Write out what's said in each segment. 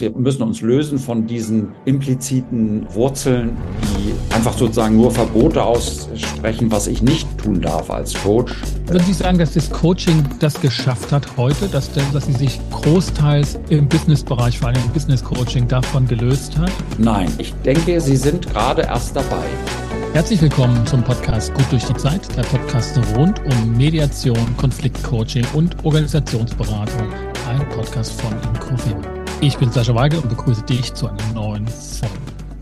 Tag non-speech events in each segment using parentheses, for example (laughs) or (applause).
Wir müssen uns lösen von diesen impliziten Wurzeln, die einfach sozusagen nur Verbote aussprechen, was ich nicht tun darf als Coach. Würden Sie sagen, dass das Coaching das geschafft hat heute, dass, dass Sie sich großteils im Businessbereich, vor allem im Business Coaching, davon gelöst hat? Nein, ich denke, Sie sind gerade erst dabei. Herzlich willkommen zum Podcast Gut durch die Zeit, der Podcast rund um Mediation, Konfliktcoaching und Organisationsberatung. Ein Podcast von Incovim. Ich bin Sascha Weigel und begrüße dich zu einer neuen Folge.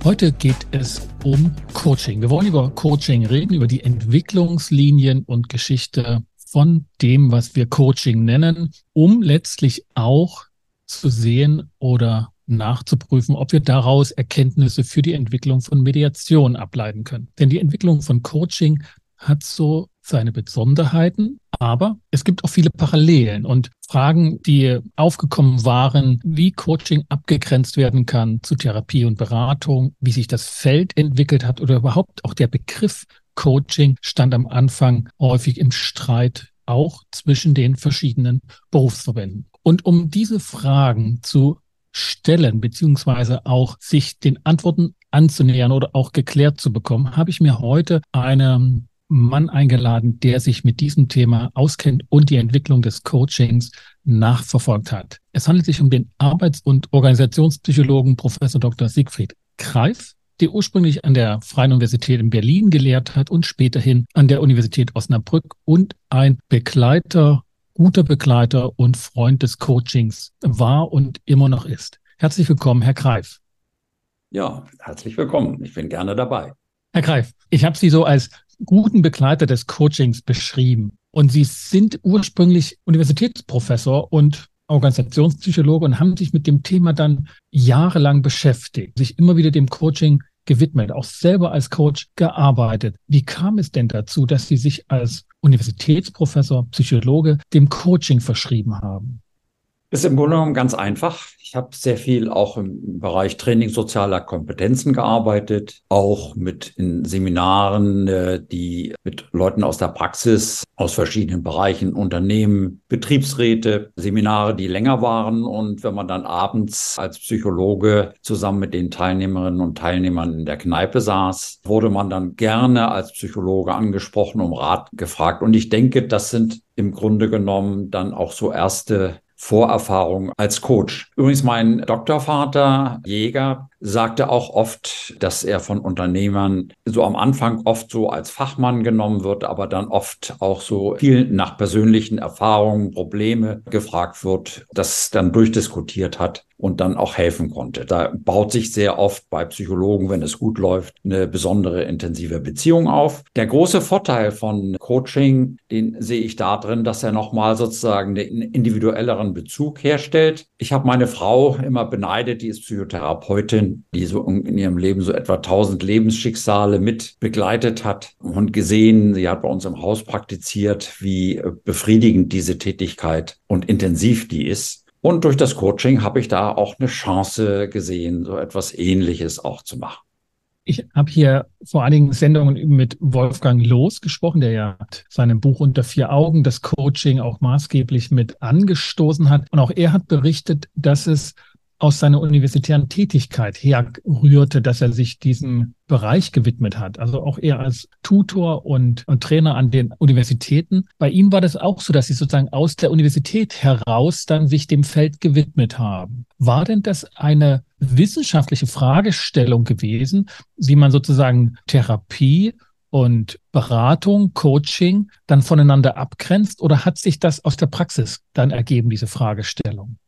Heute geht es um Coaching. Wir wollen über Coaching reden, über die Entwicklungslinien und Geschichte von dem, was wir Coaching nennen, um letztlich auch zu sehen oder nachzuprüfen, ob wir daraus Erkenntnisse für die Entwicklung von Mediation ableiten können. Denn die Entwicklung von Coaching hat so seine Besonderheiten, aber es gibt auch viele Parallelen und Fragen, die aufgekommen waren, wie Coaching abgegrenzt werden kann zu Therapie und Beratung, wie sich das Feld entwickelt hat oder überhaupt auch der Begriff Coaching stand am Anfang häufig im Streit auch zwischen den verschiedenen Berufsverbänden. Und um diese Fragen zu stellen, beziehungsweise auch sich den Antworten anzunähern oder auch geklärt zu bekommen, habe ich mir heute eine Mann eingeladen, der sich mit diesem Thema auskennt und die Entwicklung des Coachings nachverfolgt hat. Es handelt sich um den Arbeits- und Organisationspsychologen Professor Dr. Siegfried Kreif, der ursprünglich an der Freien Universität in Berlin gelehrt hat und späterhin an der Universität Osnabrück und ein Begleiter, guter Begleiter und Freund des Coachings war und immer noch ist. Herzlich willkommen, Herr Kreif. Ja, herzlich willkommen. Ich bin gerne dabei. Herr Greif, ich habe Sie so als guten Begleiter des Coachings beschrieben. Und Sie sind ursprünglich Universitätsprofessor und Organisationspsychologe und haben sich mit dem Thema dann jahrelang beschäftigt, sich immer wieder dem Coaching gewidmet, auch selber als Coach gearbeitet. Wie kam es denn dazu, dass Sie sich als Universitätsprofessor, Psychologe dem Coaching verschrieben haben? Ist im Grunde genommen ganz einfach. Ich habe sehr viel auch im Bereich Training sozialer Kompetenzen gearbeitet, auch mit in Seminaren, äh, die mit Leuten aus der Praxis aus verschiedenen Bereichen, Unternehmen, Betriebsräte, Seminare, die länger waren. Und wenn man dann abends als Psychologe zusammen mit den Teilnehmerinnen und Teilnehmern in der Kneipe saß, wurde man dann gerne als Psychologe angesprochen, um Rat gefragt. Und ich denke, das sind im Grunde genommen dann auch so erste Vorerfahrung als Coach. Übrigens, mein Doktorvater, Jäger, sagte auch oft, dass er von Unternehmern so am Anfang oft so als Fachmann genommen wird, aber dann oft auch so viel nach persönlichen Erfahrungen, Probleme gefragt wird, das dann durchdiskutiert hat und dann auch helfen konnte. Da baut sich sehr oft bei Psychologen, wenn es gut läuft, eine besondere intensive Beziehung auf. Der große Vorteil von Coaching, den sehe ich da drin, dass er nochmal sozusagen einen individuelleren Bezug herstellt. Ich habe meine Frau immer beneidet, die ist Psychotherapeutin, die so in ihrem Leben so etwa 1000 Lebensschicksale mit begleitet hat und gesehen, sie hat bei uns im Haus praktiziert, wie befriedigend diese Tätigkeit und intensiv die ist. Und durch das Coaching habe ich da auch eine Chance gesehen, so etwas Ähnliches auch zu machen. Ich habe hier vor einigen Sendungen mit Wolfgang Loos gesprochen, der ja seinem Buch Unter vier Augen das Coaching auch maßgeblich mit angestoßen hat. Und auch er hat berichtet, dass es aus seiner universitären Tätigkeit herrührte, dass er sich diesem Bereich gewidmet hat. Also auch er als Tutor und, und, Trainer an den Universitäten. Bei ihm war das auch so, dass sie sozusagen aus der Universität heraus dann sich dem Feld gewidmet haben. War denn das eine wissenschaftliche Fragestellung gewesen, wie man sozusagen Therapie und Beratung, Coaching dann voneinander abgrenzt oder hat sich das aus der Praxis dann ergeben, diese Fragestellung?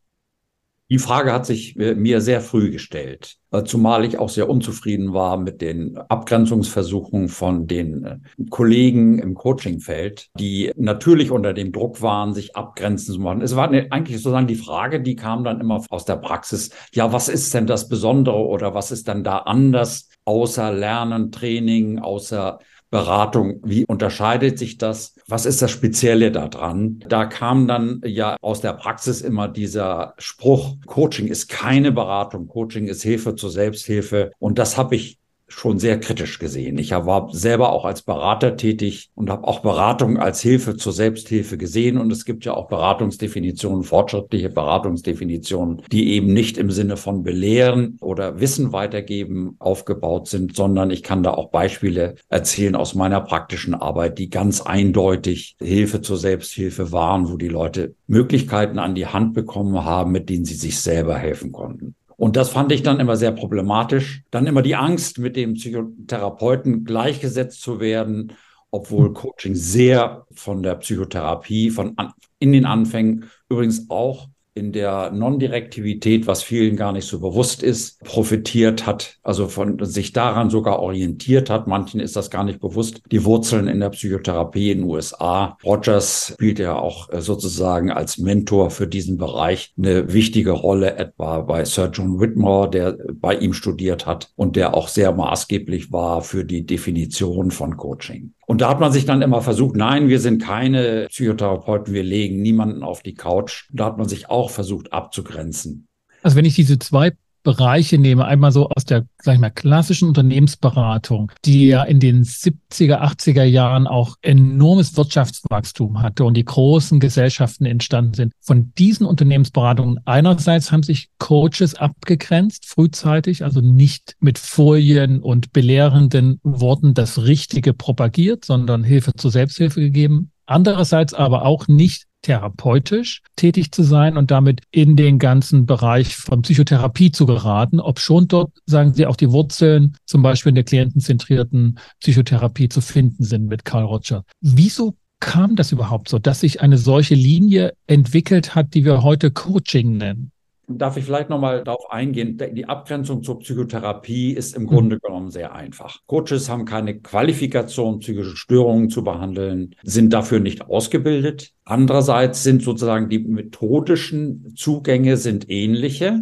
Die Frage hat sich mir sehr früh gestellt, äh, zumal ich auch sehr unzufrieden war mit den Abgrenzungsversuchen von den äh, Kollegen im Coachingfeld, die natürlich unter dem Druck waren, sich abgrenzen zu machen. Es war eigentlich sozusagen die Frage, die kam dann immer aus der Praxis. Ja, was ist denn das Besondere oder was ist denn da anders außer Lernen, Training, außer Beratung. Wie unterscheidet sich das? Was ist das Spezielle daran? Da kam dann ja aus der Praxis immer dieser Spruch, Coaching ist keine Beratung, Coaching ist Hilfe zur Selbsthilfe. Und das habe ich schon sehr kritisch gesehen. Ich war selber auch als Berater tätig und habe auch Beratung als Hilfe zur Selbsthilfe gesehen. Und es gibt ja auch Beratungsdefinitionen, fortschrittliche Beratungsdefinitionen, die eben nicht im Sinne von belehren oder Wissen weitergeben aufgebaut sind, sondern ich kann da auch Beispiele erzählen aus meiner praktischen Arbeit, die ganz eindeutig Hilfe zur Selbsthilfe waren, wo die Leute Möglichkeiten an die Hand bekommen haben, mit denen sie sich selber helfen konnten. Und das fand ich dann immer sehr problematisch. Dann immer die Angst, mit dem Psychotherapeuten gleichgesetzt zu werden, obwohl hm. Coaching sehr von der Psychotherapie, von an, in den Anfängen übrigens auch in der Non-Direktivität, was vielen gar nicht so bewusst ist, profitiert hat, also von sich daran sogar orientiert hat. Manchen ist das gar nicht bewusst. Die Wurzeln in der Psychotherapie in den USA. Rogers spielt ja auch äh, sozusagen als Mentor für diesen Bereich eine wichtige Rolle, etwa bei Sir John Whitmore, der bei ihm studiert hat und der auch sehr maßgeblich war für die Definition von Coaching. Und da hat man sich dann immer versucht, nein, wir sind keine Psychotherapeuten, wir legen niemanden auf die Couch. Da hat man sich auch versucht abzugrenzen. Also wenn ich diese zwei Bereiche nehme, einmal so aus der, sag ich mal, klassischen Unternehmensberatung, die ja in den 70er, 80er Jahren auch enormes Wirtschaftswachstum hatte und die großen Gesellschaften entstanden sind. Von diesen Unternehmensberatungen einerseits haben sich Coaches abgegrenzt, frühzeitig, also nicht mit Folien und belehrenden Worten das Richtige propagiert, sondern Hilfe zur Selbsthilfe gegeben. Andererseits aber auch nicht therapeutisch tätig zu sein und damit in den ganzen Bereich von Psychotherapie zu geraten, ob schon dort, sagen Sie, auch die Wurzeln zum Beispiel in der klientenzentrierten Psychotherapie zu finden sind mit Carl Roger. Wieso kam das überhaupt so, dass sich eine solche Linie entwickelt hat, die wir heute Coaching nennen? Darf ich vielleicht nochmal darauf eingehen? Die Abgrenzung zur Psychotherapie ist im Grunde mhm. genommen sehr einfach. Coaches haben keine Qualifikation, psychische Störungen zu behandeln, sind dafür nicht ausgebildet. Andererseits sind sozusagen die methodischen Zugänge sind ähnliche.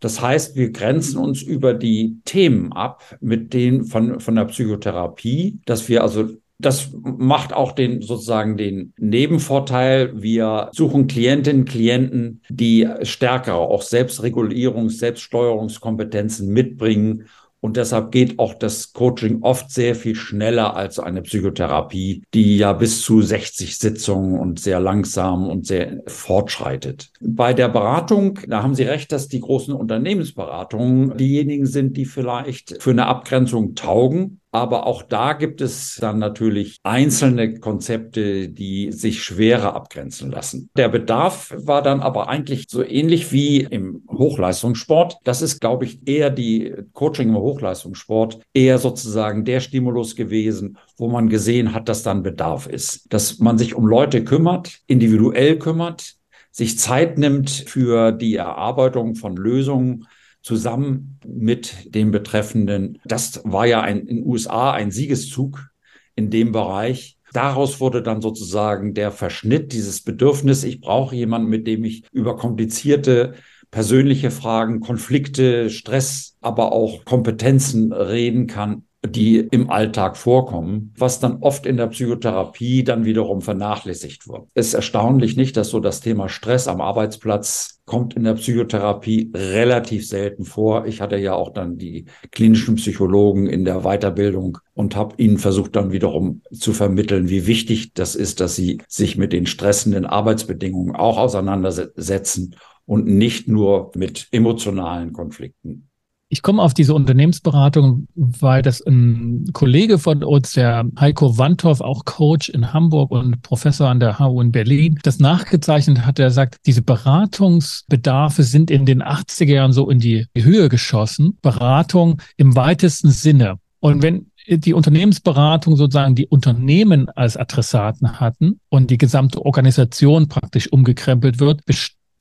Das heißt, wir grenzen uns über die Themen ab mit denen von, von der Psychotherapie, dass wir also das macht auch den sozusagen den Nebenvorteil. Wir suchen Klientinnen, Klienten, die stärkere auch Selbstregulierungs-, Selbststeuerungskompetenzen mitbringen und deshalb geht auch das Coaching oft sehr viel schneller als eine Psychotherapie, die ja bis zu 60 Sitzungen und sehr langsam und sehr fortschreitet. Bei der Beratung, da haben Sie recht, dass die großen Unternehmensberatungen diejenigen sind, die vielleicht für eine Abgrenzung taugen. Aber auch da gibt es dann natürlich einzelne Konzepte, die sich schwerer abgrenzen lassen. Der Bedarf war dann aber eigentlich so ähnlich wie im Hochleistungssport. Das ist, glaube ich, eher die Coaching im Hochleistungssport, eher sozusagen der Stimulus gewesen, wo man gesehen hat, dass dann Bedarf ist. Dass man sich um Leute kümmert, individuell kümmert, sich Zeit nimmt für die Erarbeitung von Lösungen, zusammen mit dem Betreffenden. Das war ja ein, in den USA ein Siegeszug in dem Bereich. Daraus wurde dann sozusagen der Verschnitt, dieses Bedürfnis, ich brauche jemanden, mit dem ich über komplizierte persönliche Fragen, Konflikte, Stress, aber auch Kompetenzen reden kann, die im Alltag vorkommen, was dann oft in der Psychotherapie dann wiederum vernachlässigt wird. Es ist erstaunlich nicht, dass so das Thema Stress am Arbeitsplatz kommt in der Psychotherapie relativ selten vor. Ich hatte ja auch dann die klinischen Psychologen in der Weiterbildung und habe ihnen versucht dann wiederum zu vermitteln, wie wichtig das ist, dass sie sich mit den stressenden Arbeitsbedingungen auch auseinandersetzen und nicht nur mit emotionalen Konflikten. Ich komme auf diese Unternehmensberatung, weil das ein Kollege von uns, der Heiko Wandhoff, auch Coach in Hamburg und Professor an der HU in Berlin, das nachgezeichnet hat. Er sagt, diese Beratungsbedarfe sind in den 80er Jahren so in die Höhe geschossen. Beratung im weitesten Sinne. Und wenn die Unternehmensberatung sozusagen die Unternehmen als Adressaten hatten und die gesamte Organisation praktisch umgekrempelt wird,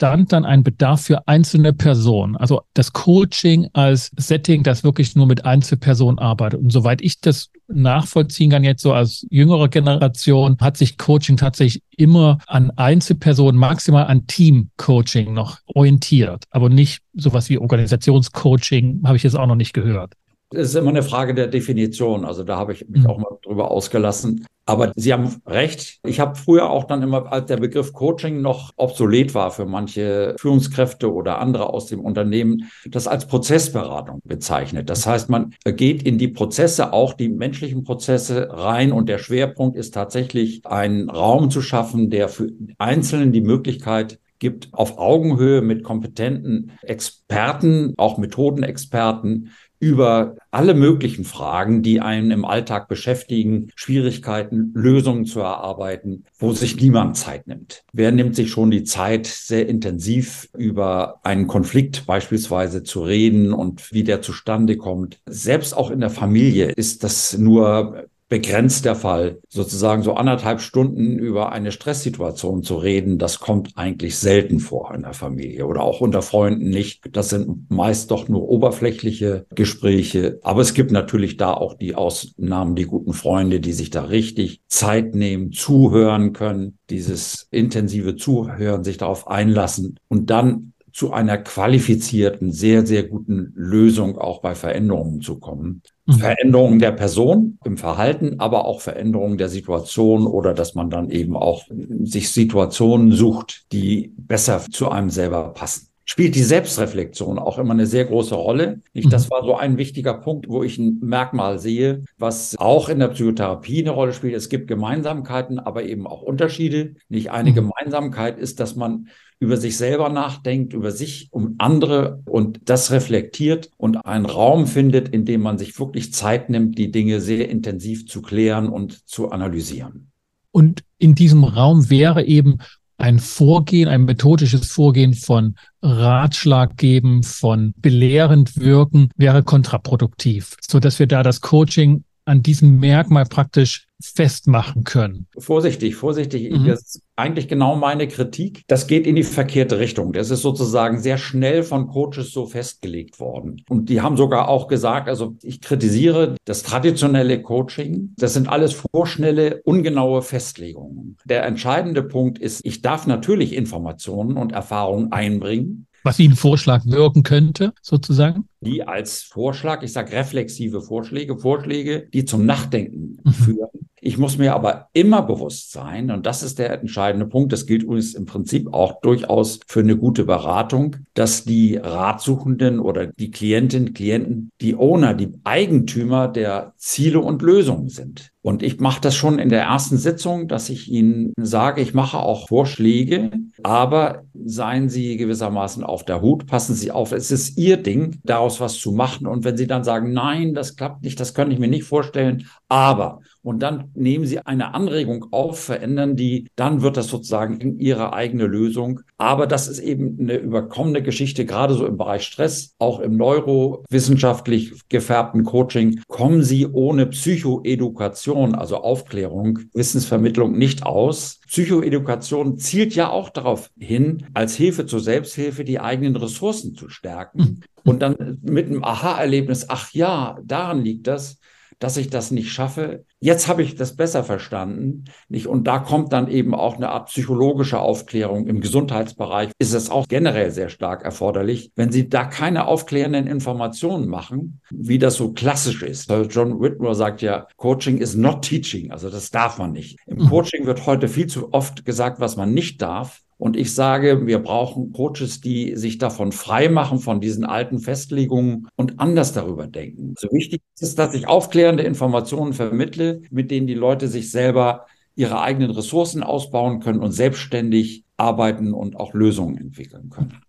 entstand dann ein Bedarf für einzelne Personen. Also das Coaching als Setting, das wirklich nur mit Einzelpersonen arbeitet. Und soweit ich das nachvollziehen kann, jetzt so als jüngere Generation, hat sich Coaching tatsächlich immer an Einzelpersonen, maximal an Team-Coaching noch orientiert, aber nicht sowas wie Organisationscoaching, habe ich jetzt auch noch nicht gehört. Es ist immer eine Frage der Definition. Also da habe ich mich mhm. auch mal drüber ausgelassen. Aber Sie haben recht. Ich habe früher auch dann immer, als der Begriff Coaching noch obsolet war für manche Führungskräfte oder andere aus dem Unternehmen, das als Prozessberatung bezeichnet. Das heißt, man geht in die Prozesse, auch die menschlichen Prozesse rein und der Schwerpunkt ist tatsächlich, einen Raum zu schaffen, der für Einzelnen die Möglichkeit gibt, auf Augenhöhe mit kompetenten Experten, auch Methodenexperten, über alle möglichen Fragen, die einen im Alltag beschäftigen, Schwierigkeiten, Lösungen zu erarbeiten, wo sich niemand Zeit nimmt. Wer nimmt sich schon die Zeit, sehr intensiv über einen Konflikt beispielsweise zu reden und wie der zustande kommt? Selbst auch in der Familie ist das nur begrenzt der Fall. Sozusagen so anderthalb Stunden über eine Stresssituation zu reden, das kommt eigentlich selten vor in der Familie oder auch unter Freunden nicht. Das sind meist doch nur oberflächliche Gespräche. Aber es gibt natürlich da auch die Ausnahmen, die guten Freunde, die sich da richtig Zeit nehmen, zuhören können, dieses intensive Zuhören, sich darauf einlassen und dann zu einer qualifizierten, sehr, sehr guten Lösung auch bei Veränderungen zu kommen. Mhm. Veränderungen der Person im Verhalten, aber auch Veränderungen der Situation oder dass man dann eben auch sich Situationen sucht, die besser zu einem selber passen spielt die Selbstreflexion auch immer eine sehr große Rolle. Das mhm. war so ein wichtiger Punkt, wo ich ein Merkmal sehe, was auch in der Psychotherapie eine Rolle spielt. Es gibt Gemeinsamkeiten, aber eben auch Unterschiede. Nicht eine mhm. Gemeinsamkeit ist, dass man über sich selber nachdenkt, über sich, um andere und das reflektiert und einen Raum findet, in dem man sich wirklich Zeit nimmt, die Dinge sehr intensiv zu klären und zu analysieren. Und in diesem Raum wäre eben ein Vorgehen, ein methodisches Vorgehen von Ratschlag geben, von belehrend wirken, wäre kontraproduktiv, so dass wir da das Coaching an diesem Merkmal praktisch festmachen können. Vorsichtig, vorsichtig. Mhm. Das ist eigentlich genau meine Kritik. Das geht in die verkehrte Richtung. Das ist sozusagen sehr schnell von Coaches so festgelegt worden. Und die haben sogar auch gesagt, also ich kritisiere das traditionelle Coaching. Das sind alles vorschnelle, ungenaue Festlegungen. Der entscheidende Punkt ist, ich darf natürlich Informationen und Erfahrungen einbringen was wie ein Vorschlag wirken könnte, sozusagen? Die als Vorschlag, ich sage reflexive Vorschläge, Vorschläge, die zum Nachdenken mhm. führen. Ich muss mir aber immer bewusst sein, und das ist der entscheidende Punkt, das gilt übrigens im Prinzip auch durchaus für eine gute Beratung, dass die Ratsuchenden oder die Klientinnen, Klienten, die Owner, die Eigentümer der Ziele und Lösungen sind. Und ich mache das schon in der ersten Sitzung, dass ich Ihnen sage, ich mache auch Vorschläge, aber seien Sie gewissermaßen auf der Hut, passen Sie auf, es ist Ihr Ding, daraus was zu machen. Und wenn Sie dann sagen, nein, das klappt nicht, das kann ich mir nicht vorstellen, aber, und dann nehmen Sie eine Anregung auf, verändern die, dann wird das sozusagen in Ihre eigene Lösung. Aber das ist eben eine überkommene Geschichte, gerade so im Bereich Stress, auch im neurowissenschaftlich gefärbten Coaching, kommen Sie ohne Psychoedukation, also Aufklärung, Wissensvermittlung nicht aus. Psychoedukation zielt ja auch darauf hin, als Hilfe zur Selbsthilfe die eigenen Ressourcen zu stärken. Hm. Und dann mit einem Aha-Erlebnis, ach ja, daran liegt das, dass ich das nicht schaffe. Jetzt habe ich das besser verstanden. Nicht? Und da kommt dann eben auch eine Art psychologische Aufklärung. Im Gesundheitsbereich ist es auch generell sehr stark erforderlich. Wenn Sie da keine aufklärenden Informationen machen, wie das so klassisch ist. John Whitmore sagt ja, Coaching is not teaching. Also das darf man nicht. Im mhm. Coaching wird heute viel zu oft gesagt, was man nicht darf. Und ich sage, wir brauchen Coaches, die sich davon frei machen, von diesen alten Festlegungen und anders darüber denken. So wichtig ist, dass ich aufklärende Informationen vermittle, mit denen die Leute sich selber ihre eigenen Ressourcen ausbauen können und selbstständig arbeiten und auch Lösungen entwickeln können.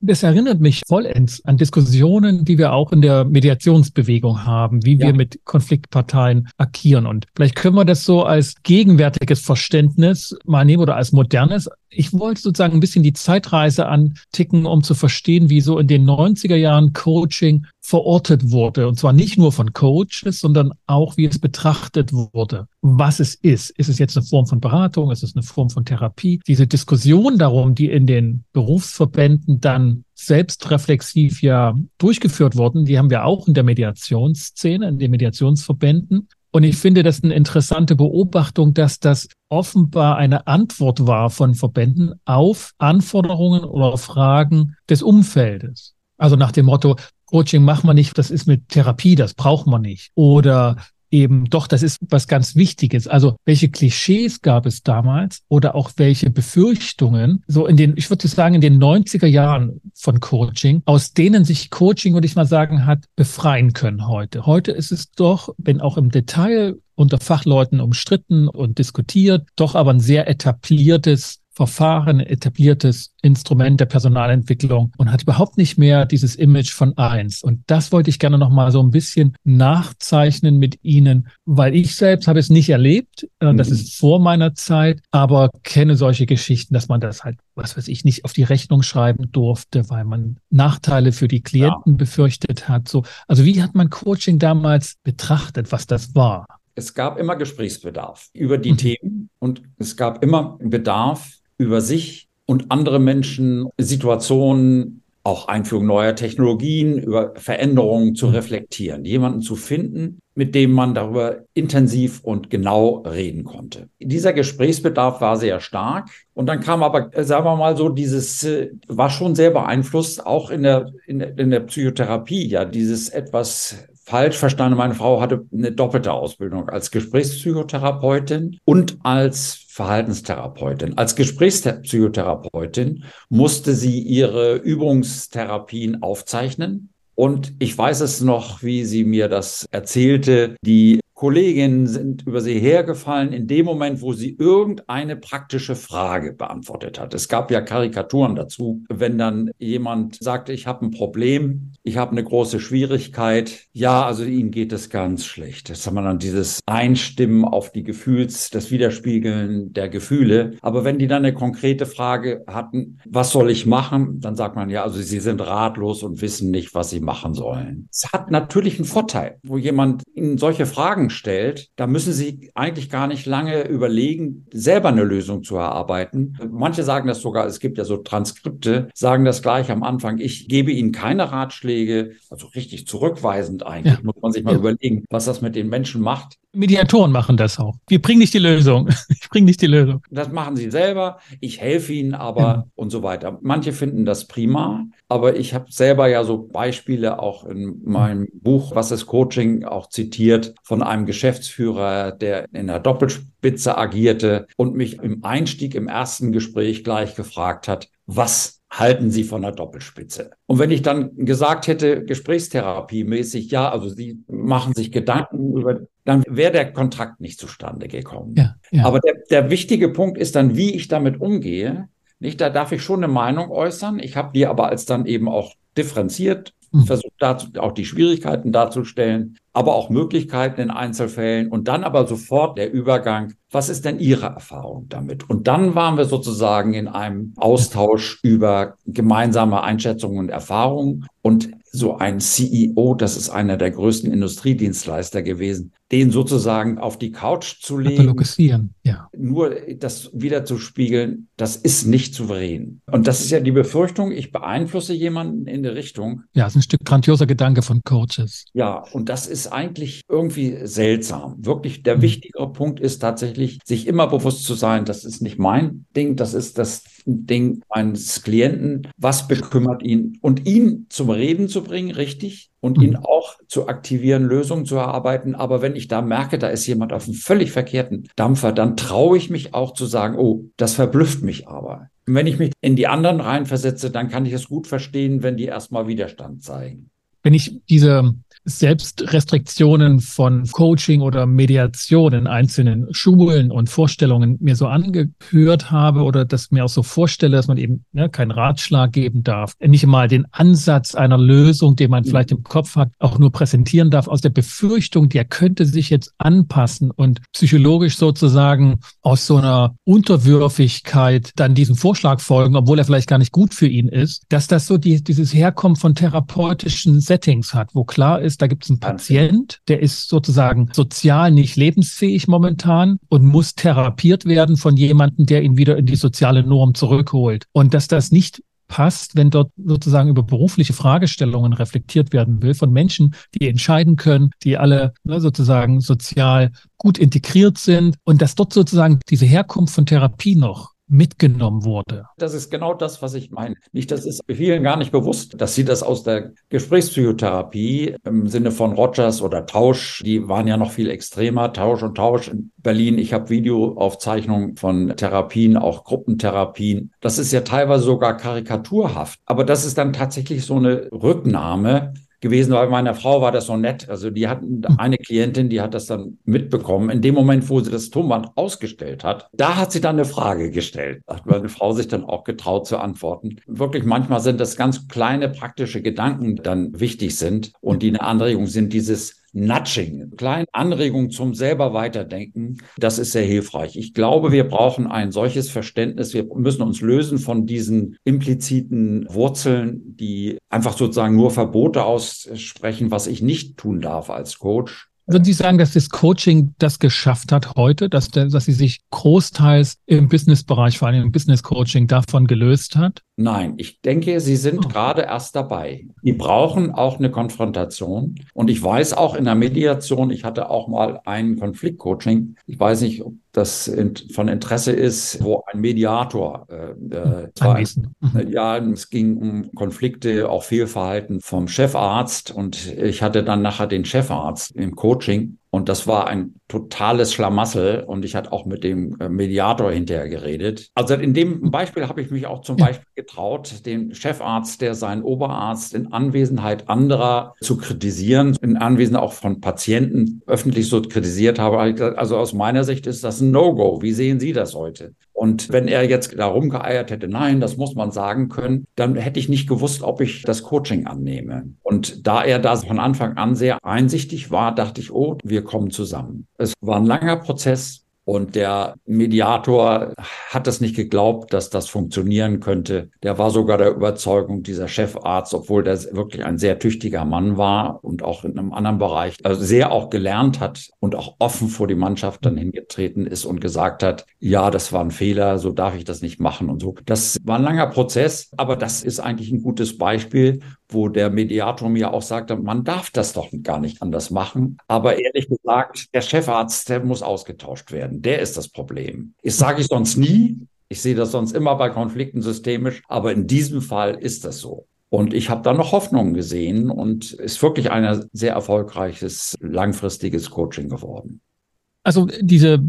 Das erinnert mich vollends an Diskussionen, die wir auch in der Mediationsbewegung haben, wie ja. wir mit Konfliktparteien agieren. Und vielleicht können wir das so als gegenwärtiges Verständnis mal nehmen oder als modernes. Ich wollte sozusagen ein bisschen die Zeitreise anticken, um zu verstehen, wie so in den 90er Jahren Coaching verortet wurde. Und zwar nicht nur von Coaches, sondern auch, wie es betrachtet wurde, was es ist. Ist es jetzt eine Form von Beratung? Ist es eine Form von Therapie? Diese Diskussion darum, die in den Berufsverbänden dann selbstreflexiv ja durchgeführt wurden, die haben wir auch in der Mediationsszene, in den Mediationsverbänden. Und ich finde das eine interessante Beobachtung, dass das offenbar eine Antwort war von Verbänden auf Anforderungen oder Fragen des Umfeldes. Also nach dem Motto, Coaching machen wir nicht, das ist mit Therapie, das braucht man nicht. Oder eben doch, das ist was ganz Wichtiges. Also welche Klischees gab es damals oder auch welche Befürchtungen, so in den, ich würde sagen, in den 90er Jahren von Coaching, aus denen sich Coaching, würde ich mal sagen, hat befreien können heute. Heute ist es doch, wenn auch im Detail unter Fachleuten umstritten und diskutiert, doch aber ein sehr etabliertes Verfahren, etabliertes Instrument der Personalentwicklung und hat überhaupt nicht mehr dieses Image von eins. Und das wollte ich gerne noch mal so ein bisschen nachzeichnen mit Ihnen, weil ich selbst habe es nicht erlebt. Äh, das mhm. ist vor meiner Zeit, aber kenne solche Geschichten, dass man das halt, was weiß ich, nicht auf die Rechnung schreiben durfte, weil man Nachteile für die Klienten ja. befürchtet hat. So, also wie hat man Coaching damals betrachtet, was das war? Es gab immer Gesprächsbedarf über die mhm. Themen und es gab immer Bedarf, über sich und andere Menschen, Situationen, auch Einführung neuer Technologien, über Veränderungen zu reflektieren, jemanden zu finden, mit dem man darüber intensiv und genau reden konnte. Dieser Gesprächsbedarf war sehr stark. Und dann kam aber, sagen wir mal so, dieses äh, war schon sehr beeinflusst, auch in der, in der, in der Psychotherapie, ja, dieses etwas falsch verstanden. Meine Frau hatte eine doppelte Ausbildung als Gesprächspsychotherapeutin und als Verhaltenstherapeutin. Als Gesprächspsychotherapeutin musste sie ihre Übungstherapien aufzeichnen. Und ich weiß es noch, wie sie mir das erzählte. Die Kolleginnen sind über sie hergefallen in dem Moment, wo sie irgendeine praktische Frage beantwortet hat. Es gab ja Karikaturen dazu, wenn dann jemand sagte, ich habe ein Problem, ich habe eine große Schwierigkeit. Ja, also ihnen geht es ganz schlecht. Das haben wir dann dieses Einstimmen auf die Gefühls, das Widerspiegeln der Gefühle. Aber wenn die dann eine konkrete Frage hatten, was soll ich machen? Dann sagt man ja, also sie sind ratlos und wissen nicht, was sie machen sollen. Es hat natürlich einen Vorteil, wo jemand ihnen solche Fragen Fragen stellt, da müssen Sie eigentlich gar nicht lange überlegen, selber eine Lösung zu erarbeiten. Manche sagen das sogar, es gibt ja so Transkripte, sagen das gleich am Anfang, ich gebe Ihnen keine Ratschläge, also richtig zurückweisend eigentlich, ja. muss man sich mal ja. überlegen, was das mit den Menschen macht. Mediatoren machen das auch. Wir bringen nicht die Lösung. (laughs) Ich bringe nicht die Lösung. Das machen sie selber. Ich helfe ihnen aber ja. und so weiter. Manche finden das prima, aber ich habe selber ja so Beispiele auch in meinem Buch, was ist Coaching, auch zitiert von einem Geschäftsführer, der in der Doppelspitze agierte und mich im Einstieg im ersten Gespräch gleich gefragt hat, was halten Sie von der Doppelspitze? Und wenn ich dann gesagt hätte, Gesprächstherapie-mäßig, ja, also Sie machen sich Gedanken über, dann wäre der Kontrakt nicht zustande gekommen. Ja, ja. Aber der, der wichtige Punkt ist dann, wie ich damit umgehe. Nicht, da darf ich schon eine Meinung äußern. Ich habe die aber als dann eben auch differenziert hm. versucht dazu, auch die Schwierigkeiten darzustellen, aber auch Möglichkeiten in Einzelfällen und dann aber sofort der Übergang. Was ist denn Ihre Erfahrung damit? Und dann waren wir sozusagen in einem Austausch über gemeinsame Einschätzungen und Erfahrungen und so ein CEO, das ist einer der größten Industriedienstleister gewesen, den sozusagen auf die Couch zu legen, ja. nur das wieder zu spiegeln, das ist nicht souverän. Und das ist ja die Befürchtung, ich beeinflusse jemanden in die Richtung. Ja, ist ein Stück grandioser Gedanke von Coaches. Ja, und das ist eigentlich irgendwie seltsam. Wirklich, der mhm. wichtigere Punkt ist tatsächlich, sich immer bewusst zu sein, das ist nicht mein Ding, das ist das Ding eines Klienten. Was bekümmert ihn? Und ihn zum Reden zu bringen, richtig? Und ihn mhm. auch zu aktivieren, Lösungen zu erarbeiten. Aber wenn ich da merke, da ist jemand auf einem völlig verkehrten Dampfer, dann traue ich mich auch zu sagen, oh, das verblüfft mich aber. Und wenn ich mich in die anderen reinversetze, dann kann ich es gut verstehen, wenn die erstmal Widerstand zeigen. Wenn ich diese Selbstrestriktionen von Coaching oder Mediation in einzelnen Schulen und Vorstellungen mir so angehört habe oder das mir auch so vorstelle, dass man eben ne, keinen Ratschlag geben darf, nicht mal den Ansatz einer Lösung, den man vielleicht im Kopf hat, auch nur präsentieren darf, aus der Befürchtung, der könnte sich jetzt anpassen und psychologisch sozusagen aus so einer Unterwürfigkeit dann diesem Vorschlag folgen, obwohl er vielleicht gar nicht gut für ihn ist, dass das so die, dieses Herkommen von therapeutischen Settings hat, wo klar ist, ist, da gibt es einen Patient, der ist sozusagen sozial nicht lebensfähig momentan und muss therapiert werden von jemandem, der ihn wieder in die soziale Norm zurückholt. Und dass das nicht passt, wenn dort sozusagen über berufliche Fragestellungen reflektiert werden will von Menschen, die entscheiden können, die alle ne, sozusagen sozial gut integriert sind und dass dort sozusagen diese Herkunft von Therapie noch mitgenommen wurde. Das ist genau das, was ich meine. Nicht, das ist vielen gar nicht bewusst, dass sie das aus der Gesprächspsychotherapie im Sinne von Rogers oder Tausch, die waren ja noch viel extremer, Tausch und Tausch in Berlin. Ich habe Videoaufzeichnungen von Therapien, auch Gruppentherapien. Das ist ja teilweise sogar karikaturhaft. Aber das ist dann tatsächlich so eine Rücknahme gewesen, weil meiner Frau war das so nett. Also die hatten eine Klientin, die hat das dann mitbekommen. In dem Moment, wo sie das Tonband ausgestellt hat, da hat sie dann eine Frage gestellt. Hat meine Frau sich dann auch getraut zu antworten. Wirklich manchmal sind das ganz kleine praktische Gedanken, dann wichtig sind und die eine Anregung sind, dieses Nudging, kleine Anregungen zum selber weiterdenken, das ist sehr hilfreich. Ich glaube, wir brauchen ein solches Verständnis. Wir müssen uns lösen von diesen impliziten Wurzeln, die einfach sozusagen nur Verbote aussprechen, was ich nicht tun darf als Coach. Würden Sie sagen, dass das Coaching das geschafft hat heute, dass, dass sie sich großteils im Businessbereich, vor allem im Business Coaching, davon gelöst hat? Nein, ich denke, Sie sind oh. gerade erst dabei. Die brauchen auch eine Konfrontation. Und ich weiß auch in der Mediation, ich hatte auch mal ein Konfliktcoaching. Ich weiß nicht, ob das von Interesse ist, wo ein Mediator, äh, äh, ein, mhm. ja, es ging um Konflikte, auch Fehlverhalten vom Chefarzt und ich hatte dann nachher den Chefarzt im Coaching und das war ein totales Schlamassel und ich hatte auch mit dem äh, Mediator hinterher geredet. Also in dem Beispiel habe ich mich auch zum Beispiel getraut, den Chefarzt, der seinen Oberarzt in Anwesenheit anderer zu kritisieren, in Anwesenheit auch von Patienten öffentlich so kritisiert habe. Also aus meiner Sicht ist das ein No-Go. Wie sehen Sie das heute? Und wenn er jetzt da rumgeeiert hätte, nein, das muss man sagen können, dann hätte ich nicht gewusst, ob ich das Coaching annehme. Und da er da von Anfang an sehr einsichtig war, dachte ich, oh, wir kommen zusammen. Es war ein langer Prozess. Und der Mediator hat es nicht geglaubt, dass das funktionieren könnte. Der war sogar der Überzeugung, dieser Chefarzt, obwohl der wirklich ein sehr tüchtiger Mann war und auch in einem anderen Bereich also sehr auch gelernt hat und auch offen vor die Mannschaft dann hingetreten ist und gesagt hat, ja, das war ein Fehler, so darf ich das nicht machen und so. Das war ein langer Prozess, aber das ist eigentlich ein gutes Beispiel, wo der Mediator mir auch sagte, man darf das doch gar nicht anders machen. Aber ehrlich gesagt, der Chefarzt, der muss ausgetauscht werden. Der ist das Problem. Das sage ich sonst nie. Ich sehe das sonst immer bei Konflikten systemisch, aber in diesem Fall ist das so. Und ich habe da noch Hoffnungen gesehen und ist wirklich ein sehr erfolgreiches, langfristiges Coaching geworden. Also diese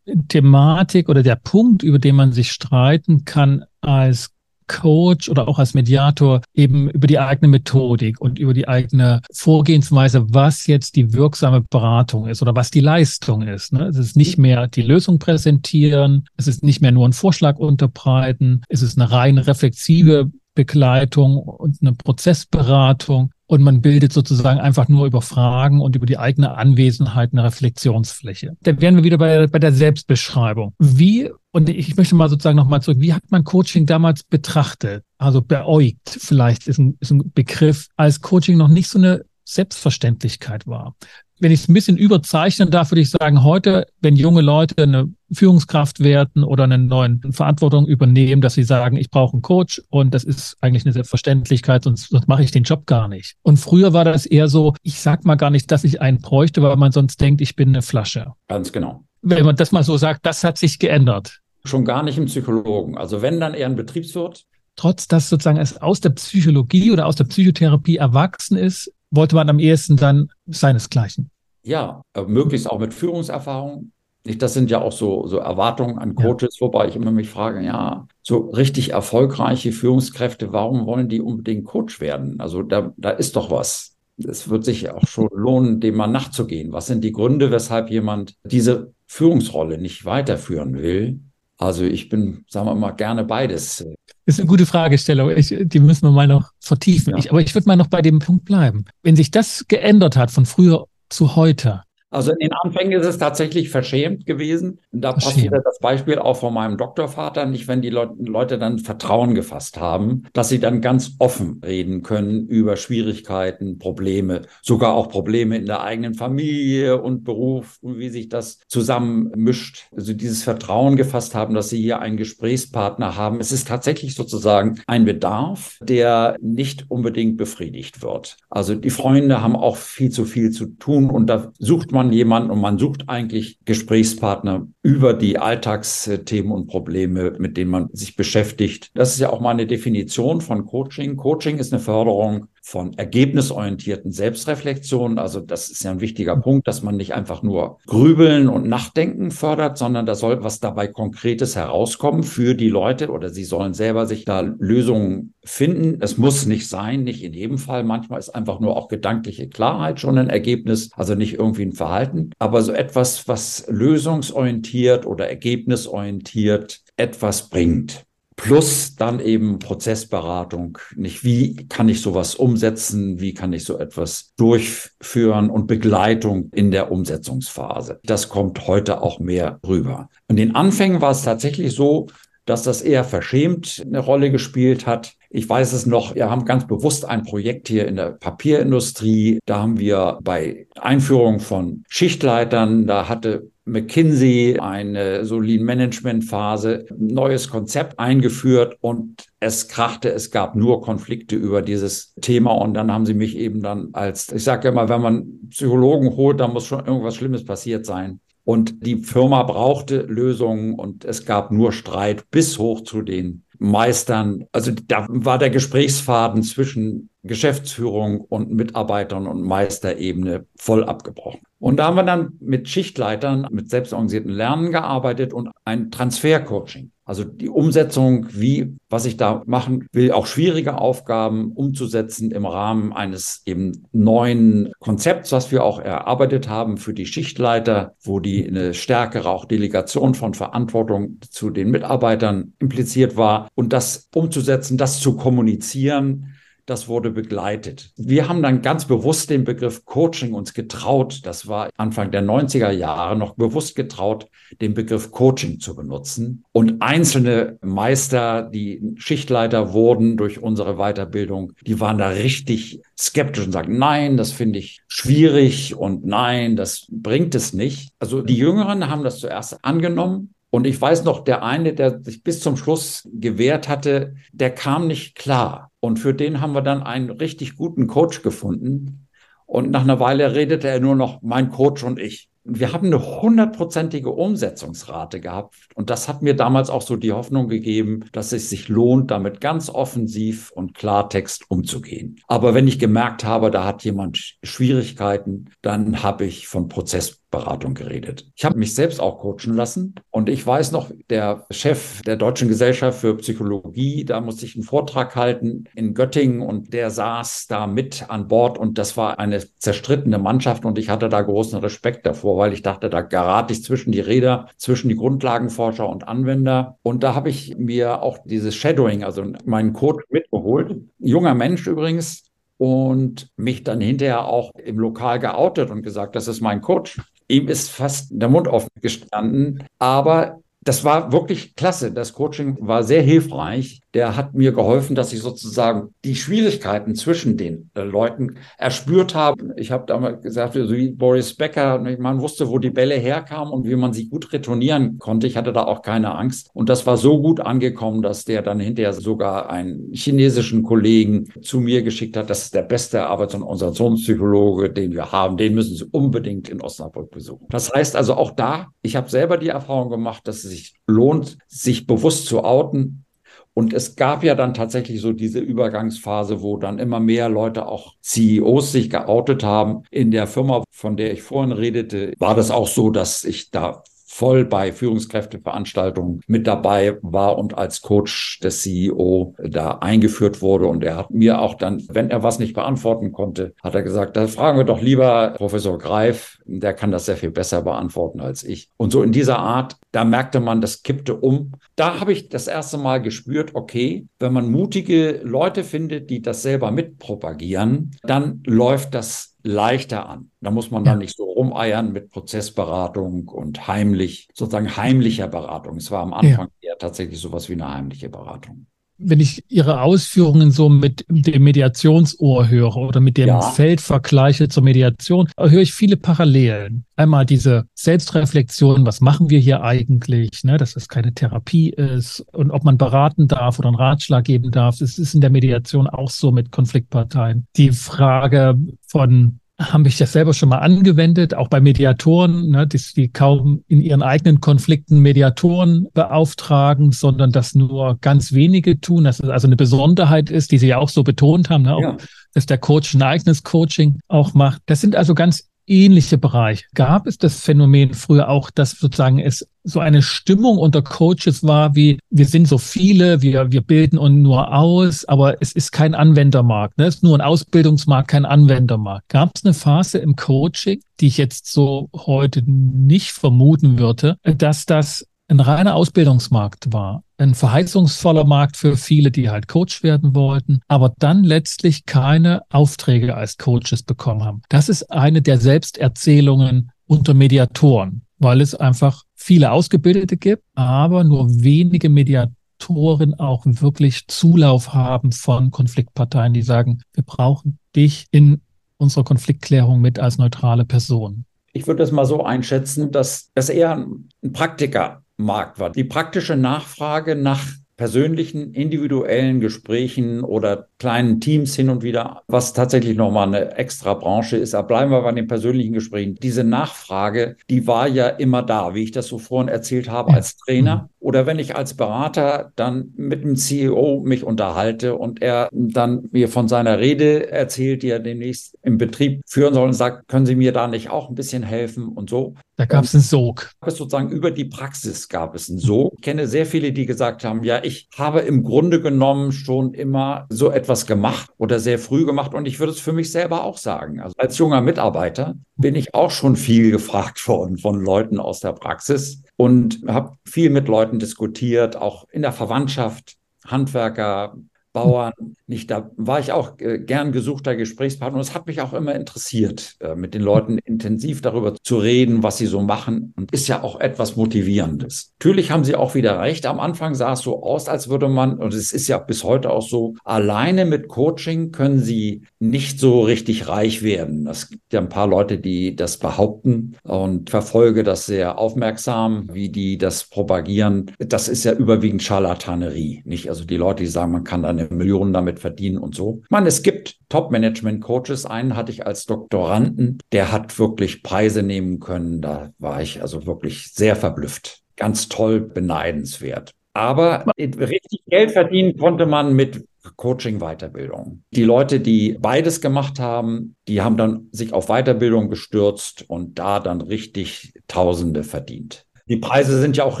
Thematik oder der Punkt, über den man sich streiten kann als Coach oder auch als Mediator eben über die eigene Methodik und über die eigene Vorgehensweise, was jetzt die wirksame Beratung ist oder was die Leistung ist. Ne? Es ist nicht mehr die Lösung präsentieren, es ist nicht mehr nur ein Vorschlag unterbreiten, es ist eine rein reflexive Begleitung und eine Prozessberatung und man bildet sozusagen einfach nur über Fragen und über die eigene Anwesenheit eine Reflexionsfläche. Da wären wir wieder bei, bei der Selbstbeschreibung. Wie, und ich möchte mal sozusagen nochmal zurück, wie hat man Coaching damals betrachtet? Also beäugt vielleicht ist ein, ist ein Begriff, als Coaching noch nicht so eine Selbstverständlichkeit war wenn ich es ein bisschen überzeichnen darf, würde ich sagen, heute, wenn junge Leute eine Führungskraft werden oder eine neue Verantwortung übernehmen, dass sie sagen, ich brauche einen Coach und das ist eigentlich eine Selbstverständlichkeit, sonst, sonst mache ich den Job gar nicht. Und früher war das eher so, ich sag mal gar nicht, dass ich einen bräuchte, weil man sonst denkt, ich bin eine Flasche. Ganz genau. Wenn man das mal so sagt, das hat sich geändert. Schon gar nicht im Psychologen. Also wenn dann eher ein Betriebswirt, trotz dass sozusagen es aus der Psychologie oder aus der Psychotherapie erwachsen ist, wollte man am ehesten dann seinesgleichen. Ja, äh, möglichst auch mit Führungserfahrung. Das sind ja auch so, so Erwartungen an Coaches, ja. wobei ich immer mich frage, ja, so richtig erfolgreiche Führungskräfte, warum wollen die unbedingt Coach werden? Also da, da ist doch was. Es wird sich auch schon lohnen, dem mal nachzugehen. Was sind die Gründe, weshalb jemand diese Führungsrolle nicht weiterführen will? Also ich bin, sagen wir mal, gerne beides. Das ist eine gute Fragestellung. Ich, die müssen wir mal noch vertiefen. Ja. Ich, aber ich würde mal noch bei dem Punkt bleiben. Wenn sich das geändert hat von früher zu heute, also in den Anfängen ist es tatsächlich verschämt gewesen. Da passt wieder das Beispiel auch von meinem Doktorvater, nicht wenn die Leute dann Vertrauen gefasst haben, dass sie dann ganz offen reden können über Schwierigkeiten, Probleme, sogar auch Probleme in der eigenen Familie und Beruf und wie sich das zusammenmischt. Also dieses Vertrauen gefasst haben, dass sie hier einen Gesprächspartner haben. Es ist tatsächlich sozusagen ein Bedarf, der nicht unbedingt befriedigt wird. Also die Freunde haben auch viel zu viel zu tun und da sucht man man jemanden und man sucht eigentlich Gesprächspartner über die Alltagsthemen und Probleme, mit denen man sich beschäftigt. Das ist ja auch mal eine Definition von Coaching. Coaching ist eine Förderung von ergebnisorientierten Selbstreflexionen. Also das ist ja ein wichtiger Punkt, dass man nicht einfach nur grübeln und nachdenken fördert, sondern da soll was dabei Konkretes herauskommen für die Leute oder sie sollen selber sich da Lösungen finden. Es muss nicht sein, nicht in jedem Fall. Manchmal ist einfach nur auch gedankliche Klarheit schon ein Ergebnis, also nicht irgendwie ein Verhalten, aber so etwas, was lösungsorientiert oder ergebnisorientiert etwas bringt. Plus dann eben Prozessberatung. Nicht wie kann ich sowas umsetzen? Wie kann ich so etwas durchführen und Begleitung in der Umsetzungsphase? Das kommt heute auch mehr rüber. In den Anfängen war es tatsächlich so, dass das eher verschämt eine Rolle gespielt hat. Ich weiß es noch, wir haben ganz bewusst ein Projekt hier in der Papierindustrie. Da haben wir bei Einführung von Schichtleitern, da hatte McKinsey eine so Lean Management Phase, neues Konzept eingeführt und es krachte, es gab nur Konflikte über dieses Thema und dann haben sie mich eben dann als, ich sage immer, wenn man Psychologen holt, dann muss schon irgendwas Schlimmes passiert sein. Und die Firma brauchte Lösungen und es gab nur Streit bis hoch zu den Meistern. Also da war der Gesprächsfaden zwischen Geschäftsführung und Mitarbeitern und Meisterebene voll abgebrochen. Und da haben wir dann mit Schichtleitern, mit selbstorganisierten Lernen gearbeitet und ein Transfercoaching. Also die Umsetzung, wie, was ich da machen will, auch schwierige Aufgaben umzusetzen im Rahmen eines eben neuen Konzepts, was wir auch erarbeitet haben für die Schichtleiter, wo die eine stärkere auch Delegation von Verantwortung zu den Mitarbeitern impliziert war. Und das umzusetzen, das zu kommunizieren, das wurde begleitet. Wir haben dann ganz bewusst den Begriff Coaching uns getraut, das war Anfang der 90er Jahre noch bewusst getraut, den Begriff Coaching zu benutzen. Und einzelne Meister, die Schichtleiter wurden durch unsere Weiterbildung, die waren da richtig skeptisch und sagten, nein, das finde ich schwierig und nein, das bringt es nicht. Also die Jüngeren haben das zuerst angenommen und ich weiß noch, der eine, der sich bis zum Schluss gewehrt hatte, der kam nicht klar. Und für den haben wir dann einen richtig guten Coach gefunden. Und nach einer Weile redete er nur noch mein Coach und ich. Wir haben eine hundertprozentige Umsetzungsrate gehabt. Und das hat mir damals auch so die Hoffnung gegeben, dass es sich lohnt, damit ganz offensiv und Klartext umzugehen. Aber wenn ich gemerkt habe, da hat jemand Schwierigkeiten, dann habe ich von Prozess Beratung geredet. Ich habe mich selbst auch coachen lassen und ich weiß noch, der Chef der Deutschen Gesellschaft für Psychologie, da musste ich einen Vortrag halten in Göttingen und der saß da mit an Bord und das war eine zerstrittene Mannschaft und ich hatte da großen Respekt davor, weil ich dachte, da gerate ich zwischen die Räder, zwischen die Grundlagenforscher und Anwender und da habe ich mir auch dieses Shadowing, also meinen Code mitgeholt. Junger Mensch übrigens, und mich dann hinterher auch im Lokal geoutet und gesagt, das ist mein Coach. Ihm ist fast der Mund offen gestanden, aber das war wirklich klasse. Das Coaching war sehr hilfreich der hat mir geholfen, dass ich sozusagen die Schwierigkeiten zwischen den äh, Leuten erspürt habe. Ich habe damals gesagt, so wie Boris Becker, man wusste, wo die Bälle herkamen und wie man sie gut retournieren konnte. Ich hatte da auch keine Angst. Und das war so gut angekommen, dass der dann hinterher sogar einen chinesischen Kollegen zu mir geschickt hat. Das ist der beste Arbeits- und Organisationspsychologe, den wir haben. Den müssen Sie unbedingt in Osnabrück besuchen. Das heißt also auch da, ich habe selber die Erfahrung gemacht, dass es sich lohnt, sich bewusst zu outen, und es gab ja dann tatsächlich so diese Übergangsphase, wo dann immer mehr Leute, auch CEOs, sich geoutet haben. In der Firma, von der ich vorhin redete, war das auch so, dass ich da voll bei Führungskräfteveranstaltungen mit dabei war und als Coach des CEO da eingeführt wurde. Und er hat mir auch dann, wenn er was nicht beantworten konnte, hat er gesagt, da fragen wir doch lieber Professor Greif, der kann das sehr viel besser beantworten als ich. Und so in dieser Art, da merkte man, das kippte um. Da habe ich das erste Mal gespürt, okay, wenn man mutige Leute findet, die das selber mitpropagieren, dann läuft das leichter an. Da muss man dann nicht so rumeiern mit Prozessberatung und heimlich, sozusagen heimlicher Beratung. Es war am Anfang ja. eher tatsächlich sowas wie eine heimliche Beratung wenn ich Ihre Ausführungen so mit dem Mediationsohr höre oder mit dem ja. Feld vergleiche zur Mediation, höre ich viele Parallelen. Einmal diese Selbstreflexion, was machen wir hier eigentlich, ne, dass es keine Therapie ist und ob man beraten darf oder einen Ratschlag geben darf. Das ist in der Mediation auch so mit Konfliktparteien. Die Frage von habe ich das selber schon mal angewendet, auch bei Mediatoren, ne, dass die kaum in ihren eigenen Konflikten Mediatoren beauftragen, sondern das nur ganz wenige tun. Das ist also eine Besonderheit ist, die Sie ja auch so betont haben, ne, auch, ja. dass der Coach ein eigenes Coaching auch macht. Das sind also ganz ähnliche Bereich. Gab es das Phänomen früher auch, dass sozusagen es so eine Stimmung unter Coaches war, wie wir sind so viele, wir, wir bilden uns nur aus, aber es ist kein Anwendermarkt. Ne? Es ist nur ein Ausbildungsmarkt, kein Anwendermarkt. Gab es eine Phase im Coaching, die ich jetzt so heute nicht vermuten würde, dass das ein reiner Ausbildungsmarkt war, ein verheißungsvoller Markt für viele, die halt Coach werden wollten, aber dann letztlich keine Aufträge als Coaches bekommen haben. Das ist eine der Selbsterzählungen unter Mediatoren, weil es einfach viele Ausgebildete gibt, aber nur wenige Mediatoren auch wirklich Zulauf haben von Konfliktparteien, die sagen, wir brauchen dich in unserer Konfliktklärung mit als neutrale Person. Ich würde es mal so einschätzen, dass es eher ein Praktiker Markt war. Die praktische Nachfrage nach persönlichen, individuellen Gesprächen oder kleinen Teams hin und wieder, was tatsächlich nochmal eine extra Branche ist. Aber bleiben wir bei den persönlichen Gesprächen. Diese Nachfrage, die war ja immer da, wie ich das so vorhin erzählt habe, als Trainer. Mhm. Oder wenn ich als Berater dann mit dem CEO mich unterhalte und er dann mir von seiner Rede erzählt, die er demnächst im Betrieb führen soll und sagt, können Sie mir da nicht auch ein bisschen helfen und so. Da gab es einen Sog. Sozusagen über die Praxis gab es einen Sog. Ich kenne sehr viele, die gesagt haben, ja, ich habe im Grunde genommen schon immer so etwas gemacht oder sehr früh gemacht und ich würde es für mich selber auch sagen. Also als junger Mitarbeiter bin ich auch schon viel gefragt (laughs) worden von Leuten aus der Praxis und habe viel mit Leuten diskutiert, auch in der Verwandtschaft, Handwerker, Bauern nicht. Da war ich auch äh, gern gesuchter Gesprächspartner und es hat mich auch immer interessiert, äh, mit den Leuten intensiv darüber zu reden, was sie so machen und ist ja auch etwas Motivierendes. Natürlich haben sie auch wieder recht. Am Anfang sah es so aus, als würde man, und es ist ja bis heute auch so, alleine mit Coaching können sie nicht so richtig reich werden. Es gibt ja ein paar Leute, die das behaupten und verfolge das sehr aufmerksam, wie die das propagieren. Das ist ja überwiegend Scharlatanerie, nicht? Also die Leute, die sagen, man kann dann Millionen damit verdienen und so. Meine, es gibt Top-Management-Coaches. Einen hatte ich als Doktoranden, der hat wirklich Preise nehmen können. Da war ich also wirklich sehr verblüfft. Ganz toll, beneidenswert. Aber richtig Geld verdienen konnte man mit Coaching-Weiterbildung. Die Leute, die beides gemacht haben, die haben dann sich auf Weiterbildung gestürzt und da dann richtig Tausende verdient. Die Preise sind ja auch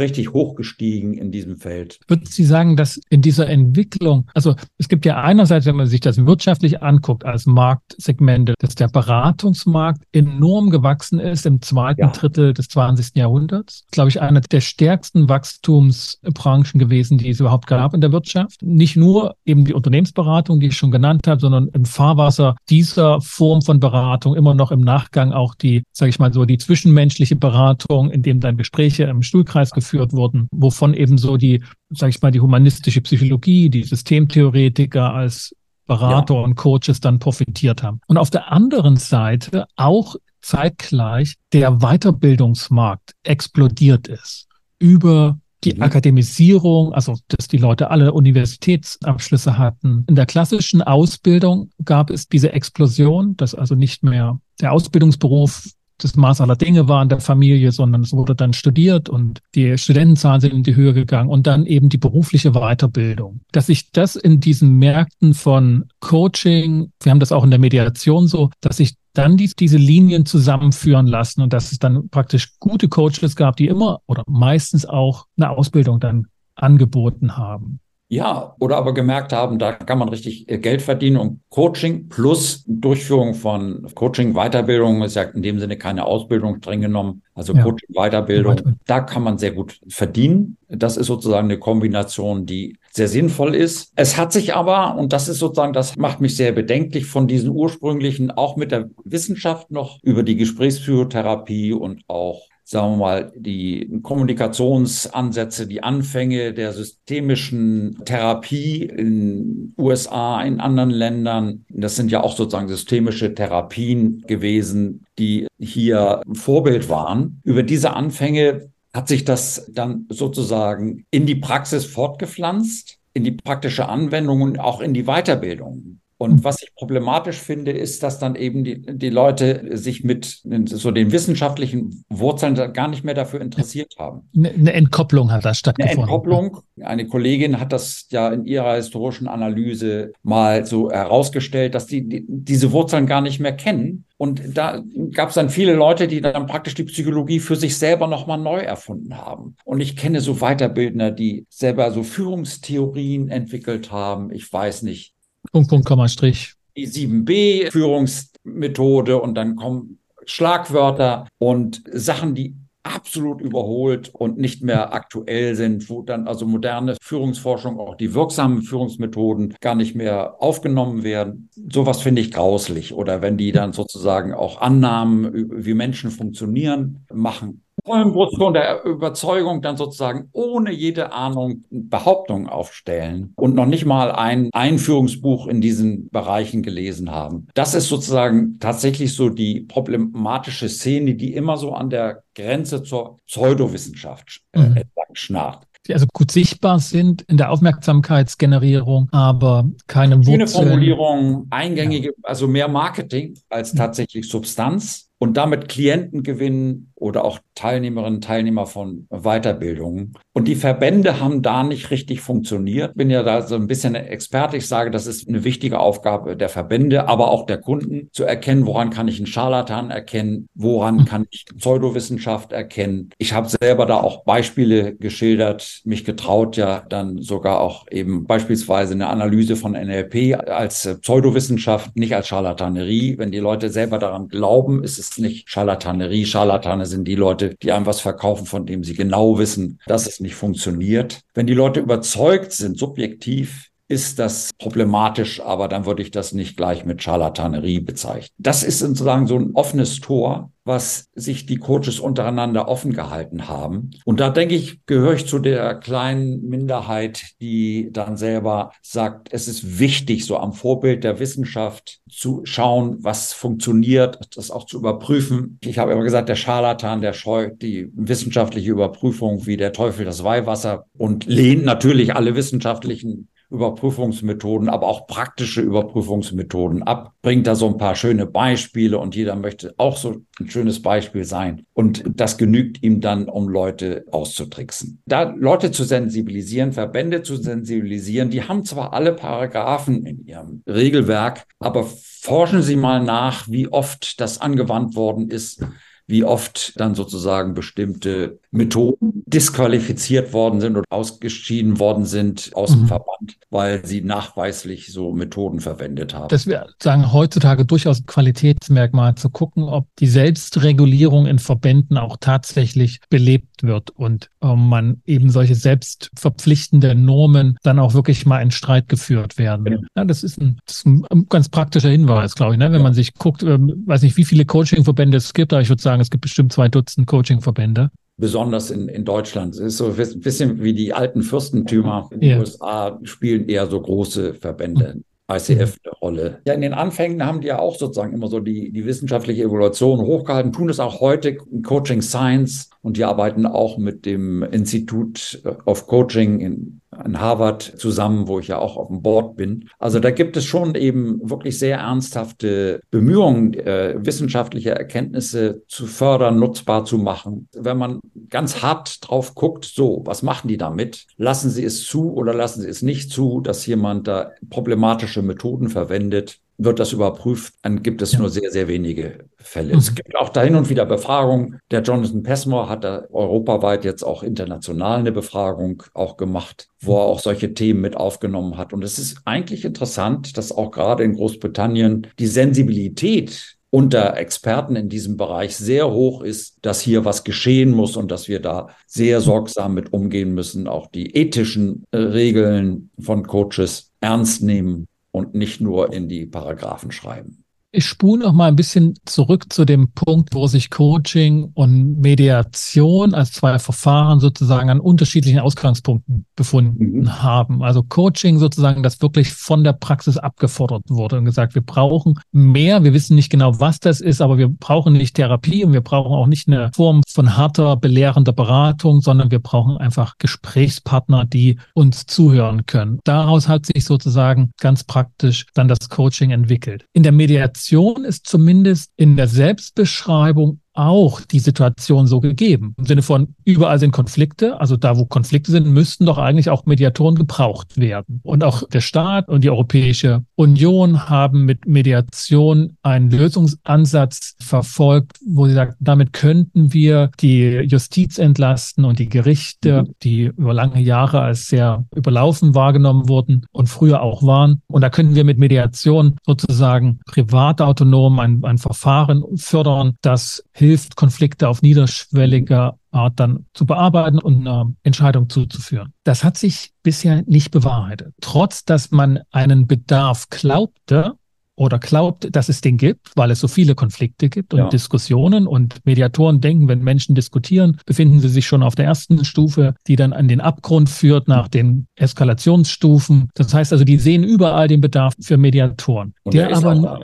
richtig hochgestiegen in diesem Feld. Würden Sie sagen, dass in dieser Entwicklung, also es gibt ja einerseits, wenn man sich das wirtschaftlich anguckt als Marktsegmente, dass der Beratungsmarkt enorm gewachsen ist im zweiten ja. Drittel des 20. Jahrhunderts. Glaube ich, eine der stärksten Wachstumsbranchen gewesen, die es überhaupt gab in der Wirtschaft. Nicht nur eben die Unternehmensberatung, die ich schon genannt habe, sondern im Fahrwasser dieser Form von Beratung immer noch im Nachgang auch die, sage ich mal so, die zwischenmenschliche Beratung, in dem dann Gespräche Gespräche im Stuhlkreis geführt wurden, wovon eben so die, sage ich mal, die humanistische Psychologie, die Systemtheoretiker als Berater ja. und Coaches dann profitiert haben. Und auf der anderen Seite auch zeitgleich der Weiterbildungsmarkt explodiert ist über die mhm. Akademisierung, also dass die Leute alle Universitätsabschlüsse hatten. In der klassischen Ausbildung gab es diese Explosion, dass also nicht mehr der Ausbildungsberuf das Maß aller Dinge war in der Familie, sondern es wurde dann studiert und die Studentenzahlen sind in die Höhe gegangen und dann eben die berufliche Weiterbildung. Dass sich das in diesen Märkten von Coaching, wir haben das auch in der Mediation so, dass sich dann die, diese Linien zusammenführen lassen und dass es dann praktisch gute Coaches gab, die immer oder meistens auch eine Ausbildung dann angeboten haben. Ja, oder aber gemerkt haben, da kann man richtig äh, Geld verdienen und Coaching plus Durchführung von Coaching, Weiterbildung ist ja in dem Sinne keine Ausbildung streng genommen, also ja. Coaching, Weiterbildung, da kann man sehr gut verdienen. Das ist sozusagen eine Kombination, die sehr sinnvoll ist. Es hat sich aber, und das ist sozusagen, das macht mich sehr bedenklich, von diesen ursprünglichen, auch mit der Wissenschaft noch über die Gesprächspsychotherapie und auch sagen wir mal, die Kommunikationsansätze, die Anfänge der systemischen Therapie in USA, in anderen Ländern. Das sind ja auch sozusagen systemische Therapien gewesen, die hier Vorbild waren. Über diese Anfänge hat sich das dann sozusagen in die Praxis fortgepflanzt, in die praktische Anwendung und auch in die Weiterbildung. Und was ich problematisch finde, ist, dass dann eben die, die Leute sich mit so den wissenschaftlichen Wurzeln gar nicht mehr dafür interessiert haben. Eine Entkopplung hat da stattgefunden. Eine Entkopplung. Eine Kollegin hat das ja in ihrer historischen Analyse mal so herausgestellt, dass die, die diese Wurzeln gar nicht mehr kennen. Und da gab es dann viele Leute, die dann praktisch die Psychologie für sich selber nochmal neu erfunden haben. Und ich kenne so Weiterbildner, die selber so Führungstheorien entwickelt haben. Ich weiß nicht, Punkt, Punkt, Komma, Strich. Die 7b-Führungsmethode und dann kommen Schlagwörter und Sachen, die absolut überholt und nicht mehr aktuell sind, wo dann also moderne Führungsforschung, auch die wirksamen Führungsmethoden gar nicht mehr aufgenommen werden. Sowas finde ich grauslich. Oder wenn die dann sozusagen auch Annahmen, wie Menschen funktionieren, machen vollen Brustton der Überzeugung dann sozusagen ohne jede Ahnung Behauptungen aufstellen und noch nicht mal ein Einführungsbuch in diesen Bereichen gelesen haben. Das ist sozusagen tatsächlich so die problematische Szene, die immer so an der Grenze zur Pseudowissenschaft äh, mhm. schnarrt die also gut sichtbar sind in der Aufmerksamkeitsgenerierung, aber keine Wurzeln. Formulierung, eingängige, ja. also mehr Marketing als tatsächlich Substanz und damit Klienten gewinnen oder auch Teilnehmerinnen Teilnehmer von Weiterbildungen. Und die Verbände haben da nicht richtig funktioniert. Bin ja da so ein bisschen Experte. Ich sage, das ist eine wichtige Aufgabe der Verbände, aber auch der Kunden, zu erkennen, woran kann ich einen Scharlatan erkennen, woran kann ich Pseudowissenschaft erkennen. Ich habe selber da auch Beispiele geschildert, mich getraut, ja dann sogar auch eben beispielsweise eine Analyse von NLP als Pseudowissenschaft, nicht als Scharlatanerie. Wenn die Leute selber daran glauben, ist es nicht Scharlatanerie. Scharlatane sind die Leute, die einem was verkaufen, von dem sie genau wissen, dass es nicht funktioniert. Wenn die Leute überzeugt sind, subjektiv, ist das problematisch, aber dann würde ich das nicht gleich mit Scharlatanerie bezeichnen. Das ist sozusagen so ein offenes Tor, was sich die Coaches untereinander offen gehalten haben. Und da denke ich, gehöre ich zu der kleinen Minderheit, die dann selber sagt, es ist wichtig, so am Vorbild der Wissenschaft zu schauen, was funktioniert, das auch zu überprüfen. Ich habe immer gesagt, der Scharlatan, der scheut die wissenschaftliche Überprüfung wie der Teufel das Weihwasser und lehnt natürlich alle wissenschaftlichen Überprüfungsmethoden, aber auch praktische Überprüfungsmethoden ab, bringt da so ein paar schöne Beispiele und jeder möchte auch so ein schönes Beispiel sein. Und das genügt ihm dann, um Leute auszutricksen. Da Leute zu sensibilisieren, Verbände zu sensibilisieren, die haben zwar alle Paragraphen in ihrem Regelwerk, aber forschen Sie mal nach, wie oft das angewandt worden ist wie oft dann sozusagen bestimmte Methoden disqualifiziert worden sind oder ausgeschieden worden sind aus mhm. dem Verband, weil sie nachweislich so Methoden verwendet haben. Das wäre sagen heutzutage durchaus ein Qualitätsmerkmal zu gucken, ob die Selbstregulierung in Verbänden auch tatsächlich belebt wird und ähm, man eben solche selbstverpflichtende Normen dann auch wirklich mal in Streit geführt werden. Genau. Ja, das, ist ein, das, ist ein, ganz praktischer Hinweis, glaube ich, ne? wenn ja. man sich guckt, ähm, weiß nicht, wie viele Coaching-Verbände es gibt, aber ich würde sagen, es gibt bestimmt zwei Dutzend Coaching-Verbände besonders in, in Deutschland. Es ist so ein bisschen wie die alten Fürstentümer. In den ja. USA spielen eher so große Verbände. Mhm. ICF eine Rolle. Ja, in den Anfängen haben die ja auch sozusagen immer so die, die wissenschaftliche Evaluation hochgehalten, tun es auch heute in Coaching Science und die arbeiten auch mit dem Institut of Coaching in in Harvard zusammen, wo ich ja auch auf dem Board bin. Also da gibt es schon eben wirklich sehr ernsthafte Bemühungen, äh, wissenschaftliche Erkenntnisse zu fördern, nutzbar zu machen. Wenn man ganz hart drauf guckt, so, was machen die damit? Lassen sie es zu oder lassen sie es nicht zu, dass jemand da problematische Methoden verwendet? Wird das überprüft, dann gibt es ja. nur sehr, sehr wenige Fälle. Mhm. Es gibt auch da hin und wieder Befragungen. Der Jonathan Passmore hat da europaweit jetzt auch international eine Befragung auch gemacht, wo er auch solche Themen mit aufgenommen hat. Und es ist eigentlich interessant, dass auch gerade in Großbritannien die Sensibilität unter Experten in diesem Bereich sehr hoch ist, dass hier was geschehen muss und dass wir da sehr sorgsam mit umgehen müssen, auch die ethischen äh, Regeln von Coaches ernst nehmen und nicht nur in die Paragraphen schreiben. Ich spule noch mal ein bisschen zurück zu dem Punkt, wo sich Coaching und Mediation als zwei Verfahren sozusagen an unterschiedlichen Ausgangspunkten befunden mhm. haben. Also Coaching sozusagen, das wirklich von der Praxis abgefordert wurde und gesagt, wir brauchen mehr. Wir wissen nicht genau, was das ist, aber wir brauchen nicht Therapie und wir brauchen auch nicht eine Form von harter, belehrender Beratung, sondern wir brauchen einfach Gesprächspartner, die uns zuhören können. Daraus hat sich sozusagen ganz praktisch dann das Coaching entwickelt. In der Mediation Kommunikation ist zumindest in der Selbstbeschreibung auch die Situation so gegeben. Im Sinne von, überall sind Konflikte, also da, wo Konflikte sind, müssten doch eigentlich auch Mediatoren gebraucht werden. Und auch der Staat und die Europäische Union haben mit Mediation einen Lösungsansatz verfolgt, wo sie sagt, damit könnten wir die Justiz entlasten und die Gerichte, mhm. die über lange Jahre als sehr überlaufen wahrgenommen wurden und früher auch waren. Und da könnten wir mit Mediation sozusagen privat autonom ein, ein Verfahren fördern, das hilft, hilft, Konflikte auf niederschwelliger Art dann zu bearbeiten und eine Entscheidung zuzuführen. Das hat sich bisher nicht bewahrheitet. Trotz, dass man einen Bedarf glaubte, oder glaubt, dass es den gibt, weil es so viele Konflikte gibt und ja. Diskussionen und Mediatoren denken, wenn Menschen diskutieren, befinden sie sich schon auf der ersten Stufe, die dann an den Abgrund führt nach den Eskalationsstufen. Das heißt also, die sehen überall den Bedarf für Mediatoren. Und der, der aber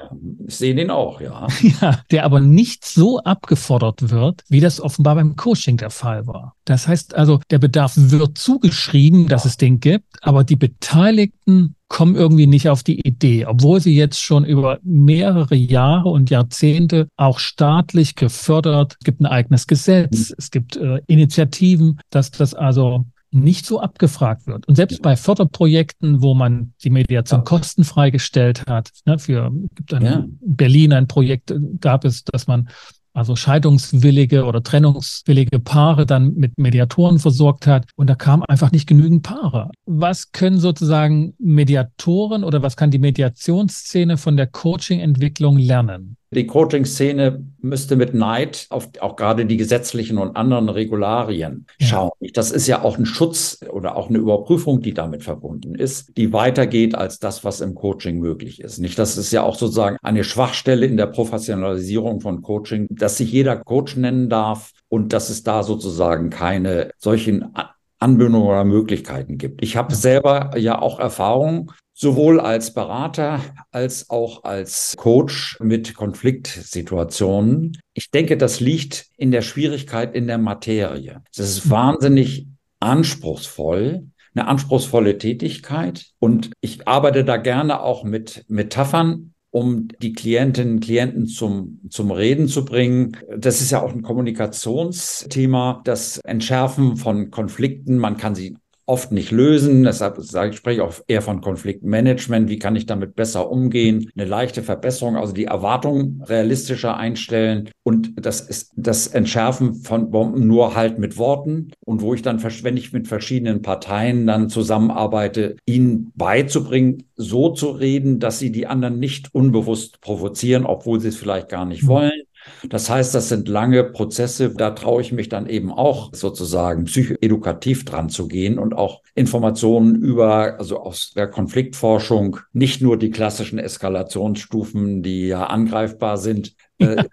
ich sehe den auch, ja. (laughs) ja, der aber nicht so abgefordert wird, wie das offenbar beim Coaching der Fall war. Das heißt also, der Bedarf wird zugeschrieben, dass es den gibt, aber die Beteiligten kommen irgendwie nicht auf die Idee, obwohl sie jetzt schon über mehrere Jahre und Jahrzehnte auch staatlich gefördert, es gibt ein eigenes Gesetz, mhm. es gibt äh, Initiativen, dass das also nicht so abgefragt wird. Und selbst bei Förderprojekten, wo man die Mediation kostenfrei gestellt hat, ne, für gibt ein, ja. Berlin ein Projekt äh, gab es, dass man also scheidungswillige oder trennungswillige Paare dann mit Mediatoren versorgt hat. Und da kamen einfach nicht genügend Paare. Was können sozusagen Mediatoren oder was kann die Mediationsszene von der Coaching-Entwicklung lernen? Die Coaching-Szene müsste mit Neid auf auch gerade die gesetzlichen und anderen Regularien ja. schauen. Das ist ja auch ein Schutz oder auch eine Überprüfung, die damit verbunden ist, die weitergeht als das, was im Coaching möglich ist. Nicht, das ist ja auch sozusagen eine Schwachstelle in der Professionalisierung von Coaching, dass sich jeder Coach nennen darf und dass es da sozusagen keine solchen Anbindungen oder Möglichkeiten gibt. Ich habe selber ja auch Erfahrung sowohl als Berater als auch als Coach mit Konfliktsituationen. Ich denke, das liegt in der Schwierigkeit in der Materie. Es ist wahnsinnig anspruchsvoll, eine anspruchsvolle Tätigkeit. Und ich arbeite da gerne auch mit Metaphern, um die Klientinnen und Klienten zum, zum Reden zu bringen. Das ist ja auch ein Kommunikationsthema, das Entschärfen von Konflikten. Man kann sie oft nicht lösen. Deshalb sage ich, spreche ich auch eher von Konfliktmanagement. Wie kann ich damit besser umgehen? Eine leichte Verbesserung, also die Erwartungen realistischer einstellen. Und das ist das Entschärfen von Bomben nur halt mit Worten. Und wo ich dann, wenn ich mit verschiedenen Parteien dann zusammenarbeite, ihnen beizubringen, so zu reden, dass sie die anderen nicht unbewusst provozieren, obwohl sie es vielleicht gar nicht mhm. wollen das heißt, das sind lange Prozesse. Da traue ich mich dann eben auch sozusagen psychoedukativ dran zu gehen und auch Informationen über, also aus der Konfliktforschung, nicht nur die klassischen Eskalationsstufen, die ja angreifbar sind, (laughs) äh,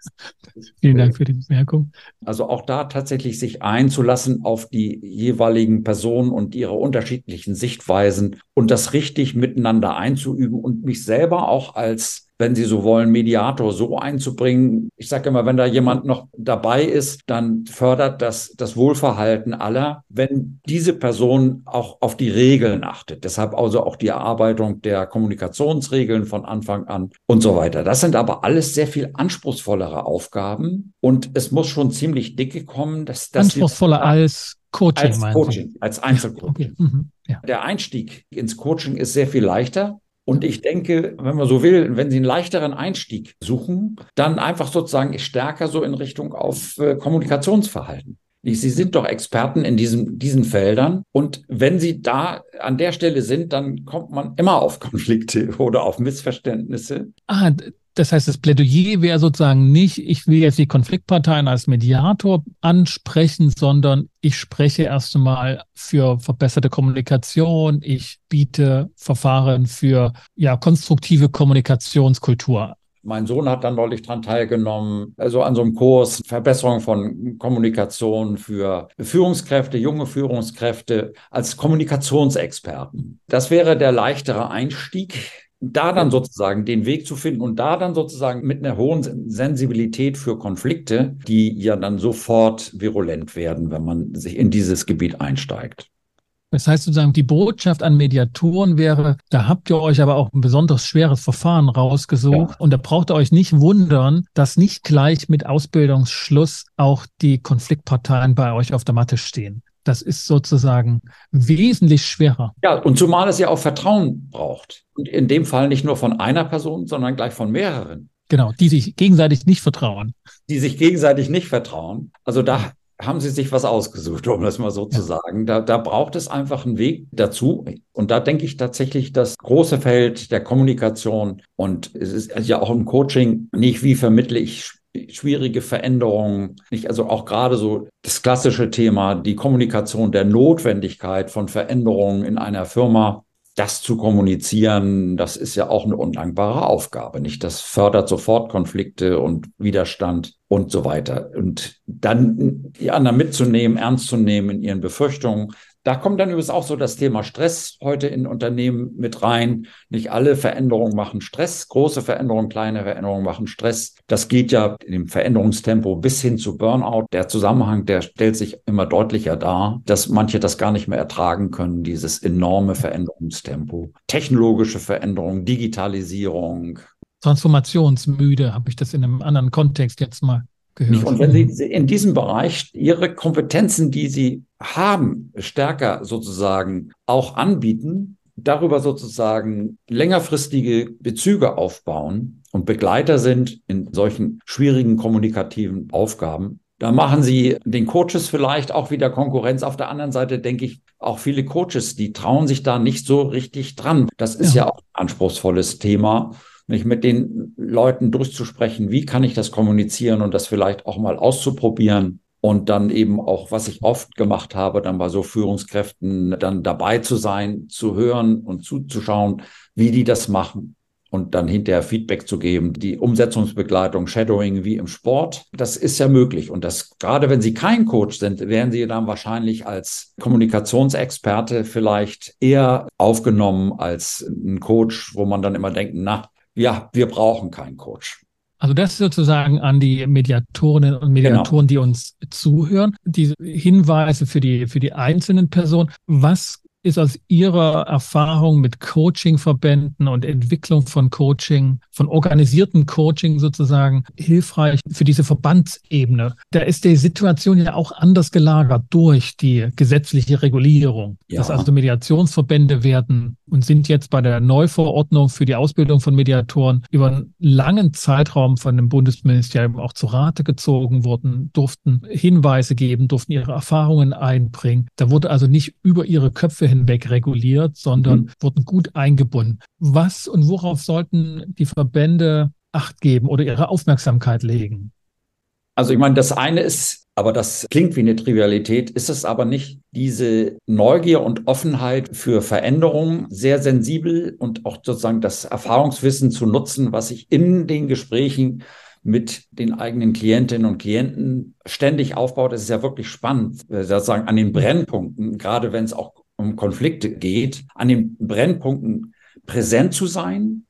Vielen Dank für die Bemerkung. Also auch da tatsächlich sich einzulassen auf die jeweiligen Personen und ihre unterschiedlichen Sichtweisen und das richtig miteinander einzuüben und mich selber auch als wenn Sie so wollen, Mediator so einzubringen. Ich sage immer, wenn da jemand noch dabei ist, dann fördert das das Wohlverhalten aller, wenn diese Person auch auf die Regeln achtet. Deshalb also auch die Erarbeitung der Kommunikationsregeln von Anfang an und so weiter. Das sind aber alles sehr viel anspruchsvollere Aufgaben und es muss schon ziemlich dicke kommen. Dass, dass Anspruchsvoller als Coaching, als Coaching, als Einzelcoaching. Okay. Mhm. Ja. Der Einstieg ins Coaching ist sehr viel leichter. Und ich denke, wenn man so will, wenn Sie einen leichteren Einstieg suchen, dann einfach sozusagen stärker so in Richtung auf äh, Kommunikationsverhalten. Sie sind doch Experten in diesen, diesen Feldern. Und wenn Sie da an der Stelle sind, dann kommt man immer auf Konflikte (laughs) oder auf Missverständnisse. Ah, das heißt, das Plädoyer wäre sozusagen nicht, ich will jetzt die Konfliktparteien als Mediator ansprechen, sondern ich spreche erst einmal für verbesserte Kommunikation. Ich biete Verfahren für ja konstruktive Kommunikationskultur Mein Sohn hat dann neulich dran teilgenommen, also an so einem Kurs Verbesserung von Kommunikation für Führungskräfte, junge Führungskräfte als Kommunikationsexperten. Das wäre der leichtere Einstieg da dann sozusagen den Weg zu finden und da dann sozusagen mit einer hohen Sensibilität für Konflikte, die ja dann sofort virulent werden, wenn man sich in dieses Gebiet einsteigt. Das heißt sozusagen, die Botschaft an Mediatoren wäre, da habt ihr euch aber auch ein besonders schweres Verfahren rausgesucht ja. und da braucht ihr euch nicht wundern, dass nicht gleich mit Ausbildungsschluss auch die Konfliktparteien bei euch auf der Matte stehen. Das ist sozusagen wesentlich schwerer. Ja, und zumal es ja auch Vertrauen braucht. Und in dem Fall nicht nur von einer Person, sondern gleich von mehreren. Genau, die sich gegenseitig nicht vertrauen. Die sich gegenseitig nicht vertrauen. Also da haben sie sich was ausgesucht, um das mal so ja. zu sagen. Da, da braucht es einfach einen Weg dazu. Und da denke ich tatsächlich, das große Feld der Kommunikation und es ist ja auch im Coaching nicht, wie vermittle ich schwierige Veränderungen, nicht also auch gerade so das klassische Thema, die Kommunikation der Notwendigkeit von Veränderungen in einer Firma, das zu kommunizieren, das ist ja auch eine undankbare Aufgabe, nicht? Das fördert sofort Konflikte und Widerstand und so weiter. Und dann die anderen mitzunehmen, ernst zu nehmen in ihren Befürchtungen, da kommt dann übrigens auch so das Thema Stress heute in Unternehmen mit rein. Nicht alle Veränderungen machen Stress. Große Veränderungen, kleine Veränderungen machen Stress. Das geht ja in dem Veränderungstempo bis hin zu Burnout. Der Zusammenhang, der stellt sich immer deutlicher dar, dass manche das gar nicht mehr ertragen können, dieses enorme Veränderungstempo. Technologische Veränderung, Digitalisierung, transformationsmüde, habe ich das in einem anderen Kontext jetzt mal gehört. Und wenn Sie in diesem Bereich Ihre Kompetenzen, die Sie haben, stärker sozusagen auch anbieten, darüber sozusagen längerfristige Bezüge aufbauen und Begleiter sind in solchen schwierigen kommunikativen Aufgaben, da machen sie den Coaches vielleicht auch wieder Konkurrenz. Auf der anderen Seite denke ich, auch viele Coaches, die trauen sich da nicht so richtig dran. Das ist ja, ja auch ein anspruchsvolles Thema mich mit den Leuten durchzusprechen, wie kann ich das kommunizieren und das vielleicht auch mal auszuprobieren. Und dann eben auch, was ich oft gemacht habe, dann bei so Führungskräften dann dabei zu sein, zu hören und zuzuschauen, wie die das machen und dann hinterher Feedback zu geben. Die Umsetzungsbegleitung, Shadowing wie im Sport, das ist ja möglich. Und das, gerade wenn Sie kein Coach sind, werden Sie dann wahrscheinlich als Kommunikationsexperte vielleicht eher aufgenommen als ein Coach, wo man dann immer denkt, na, ja, wir brauchen keinen Coach. Also das sozusagen an die Mediatorinnen und Mediatoren, genau. die uns zuhören, diese Hinweise für die, für die einzelnen Personen. Was ist aus Ihrer Erfahrung mit Coaching-Verbänden und Entwicklung von Coaching, von organisierten Coaching sozusagen hilfreich für diese Verbandsebene? Da ist die Situation ja auch anders gelagert durch die gesetzliche Regulierung. Ja. Dass also Mediationsverbände werden und sind jetzt bei der Neuverordnung für die Ausbildung von Mediatoren über einen langen Zeitraum von dem Bundesministerium auch zu Rate gezogen worden, durften Hinweise geben, durften ihre Erfahrungen einbringen. Da wurde also nicht über ihre Köpfe hinweg reguliert, sondern mhm. wurden gut eingebunden. Was und worauf sollten die Verbände Acht geben oder ihre Aufmerksamkeit legen? Also ich meine, das eine ist, aber das klingt wie eine Trivialität, ist es aber nicht diese Neugier und Offenheit für Veränderungen, sehr sensibel und auch sozusagen das Erfahrungswissen zu nutzen, was ich in den Gesprächen mit den eigenen Klientinnen und Klienten ständig aufbaut. Das ist ja wirklich spannend, äh, sozusagen an den Brennpunkten, gerade wenn es auch um Konflikte geht, an den Brennpunkten präsent zu sein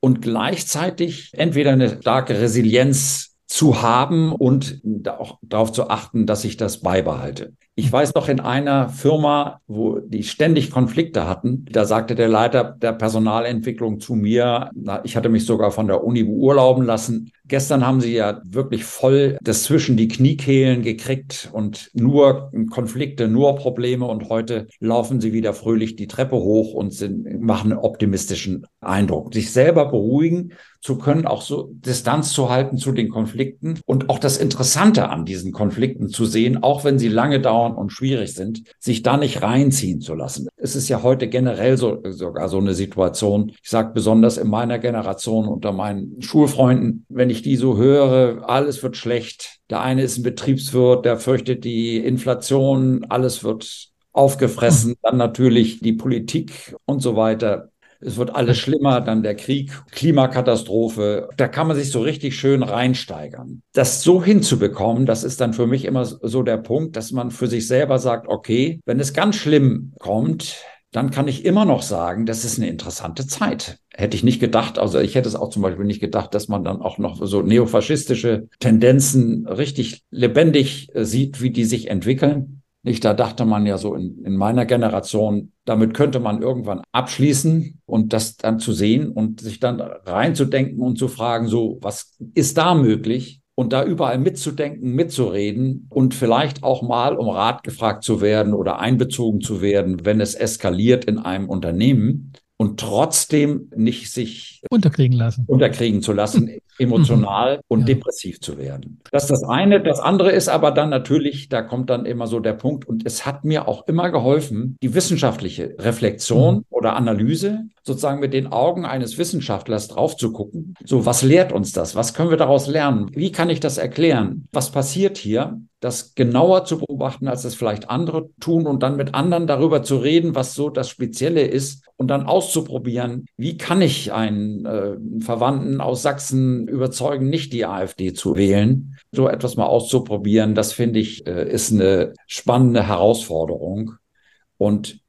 und gleichzeitig entweder eine starke Resilienz zu haben und auch darauf zu achten, dass ich das beibehalte. Ich weiß noch in einer Firma, wo die ständig Konflikte hatten, da sagte der Leiter der Personalentwicklung zu mir, ich hatte mich sogar von der Uni beurlauben lassen, Gestern haben sie ja wirklich voll das zwischen die Kniekehlen gekriegt und nur Konflikte, nur Probleme. Und heute laufen sie wieder fröhlich die Treppe hoch und sind, machen einen optimistischen Eindruck. Sich selber beruhigen zu können, auch so Distanz zu halten zu den Konflikten und auch das Interessante an diesen Konflikten zu sehen, auch wenn sie lange dauern und schwierig sind, sich da nicht reinziehen zu lassen. Es ist ja heute generell so, sogar so eine Situation. Ich sage besonders in meiner Generation unter meinen Schulfreunden, wenn ich ich die so höre, alles wird schlecht. Der eine ist ein Betriebswirt, der fürchtet die Inflation, alles wird aufgefressen, dann natürlich die Politik und so weiter. Es wird alles schlimmer, dann der Krieg, Klimakatastrophe. Da kann man sich so richtig schön reinsteigern. Das so hinzubekommen, das ist dann für mich immer so der Punkt, dass man für sich selber sagt, okay, wenn es ganz schlimm kommt, dann kann ich immer noch sagen, das ist eine interessante Zeit. Hätte ich nicht gedacht, also ich hätte es auch zum Beispiel nicht gedacht, dass man dann auch noch so neofaschistische Tendenzen richtig lebendig äh, sieht, wie die sich entwickeln. Nicht, da dachte man ja so in, in meiner Generation, damit könnte man irgendwann abschließen und das dann zu sehen und sich dann reinzudenken und zu fragen, so, was ist da möglich? Und da überall mitzudenken, mitzureden und vielleicht auch mal um Rat gefragt zu werden oder einbezogen zu werden, wenn es eskaliert in einem Unternehmen und trotzdem nicht sich unterkriegen lassen. Unterkriegen zu lassen, emotional mhm. und ja. depressiv zu werden. Das ist das eine. Das andere ist aber dann natürlich, da kommt dann immer so der Punkt, und es hat mir auch immer geholfen, die wissenschaftliche Reflexion mhm. oder Analyse sozusagen mit den Augen eines Wissenschaftlers drauf zu gucken. So, was lehrt uns das? Was können wir daraus lernen? Wie kann ich das erklären? Was passiert hier? Das genauer zu beobachten, als es vielleicht andere tun und dann mit anderen darüber zu reden, was so das Spezielle ist und dann auszuprobieren, wie kann ich einen äh, Verwandten aus Sachsen überzeugen, nicht die AfD zu wählen. So etwas mal auszuprobieren, das finde ich, äh, ist eine spannende Herausforderung. Und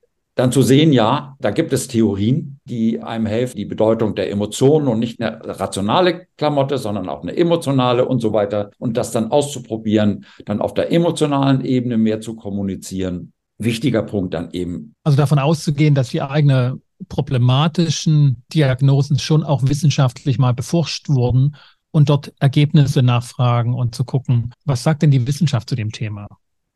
dann zu sehen, ja, da gibt es Theorien, die einem helfen, die Bedeutung der Emotionen und nicht eine rationale Klamotte, sondern auch eine emotionale und so weiter. Und das dann auszuprobieren, dann auf der emotionalen Ebene mehr zu kommunizieren. Wichtiger Punkt dann eben. Also davon auszugehen, dass die eigene problematischen Diagnosen schon auch wissenschaftlich mal beforscht wurden und dort Ergebnisse nachfragen und zu gucken, was sagt denn die Wissenschaft zu dem Thema?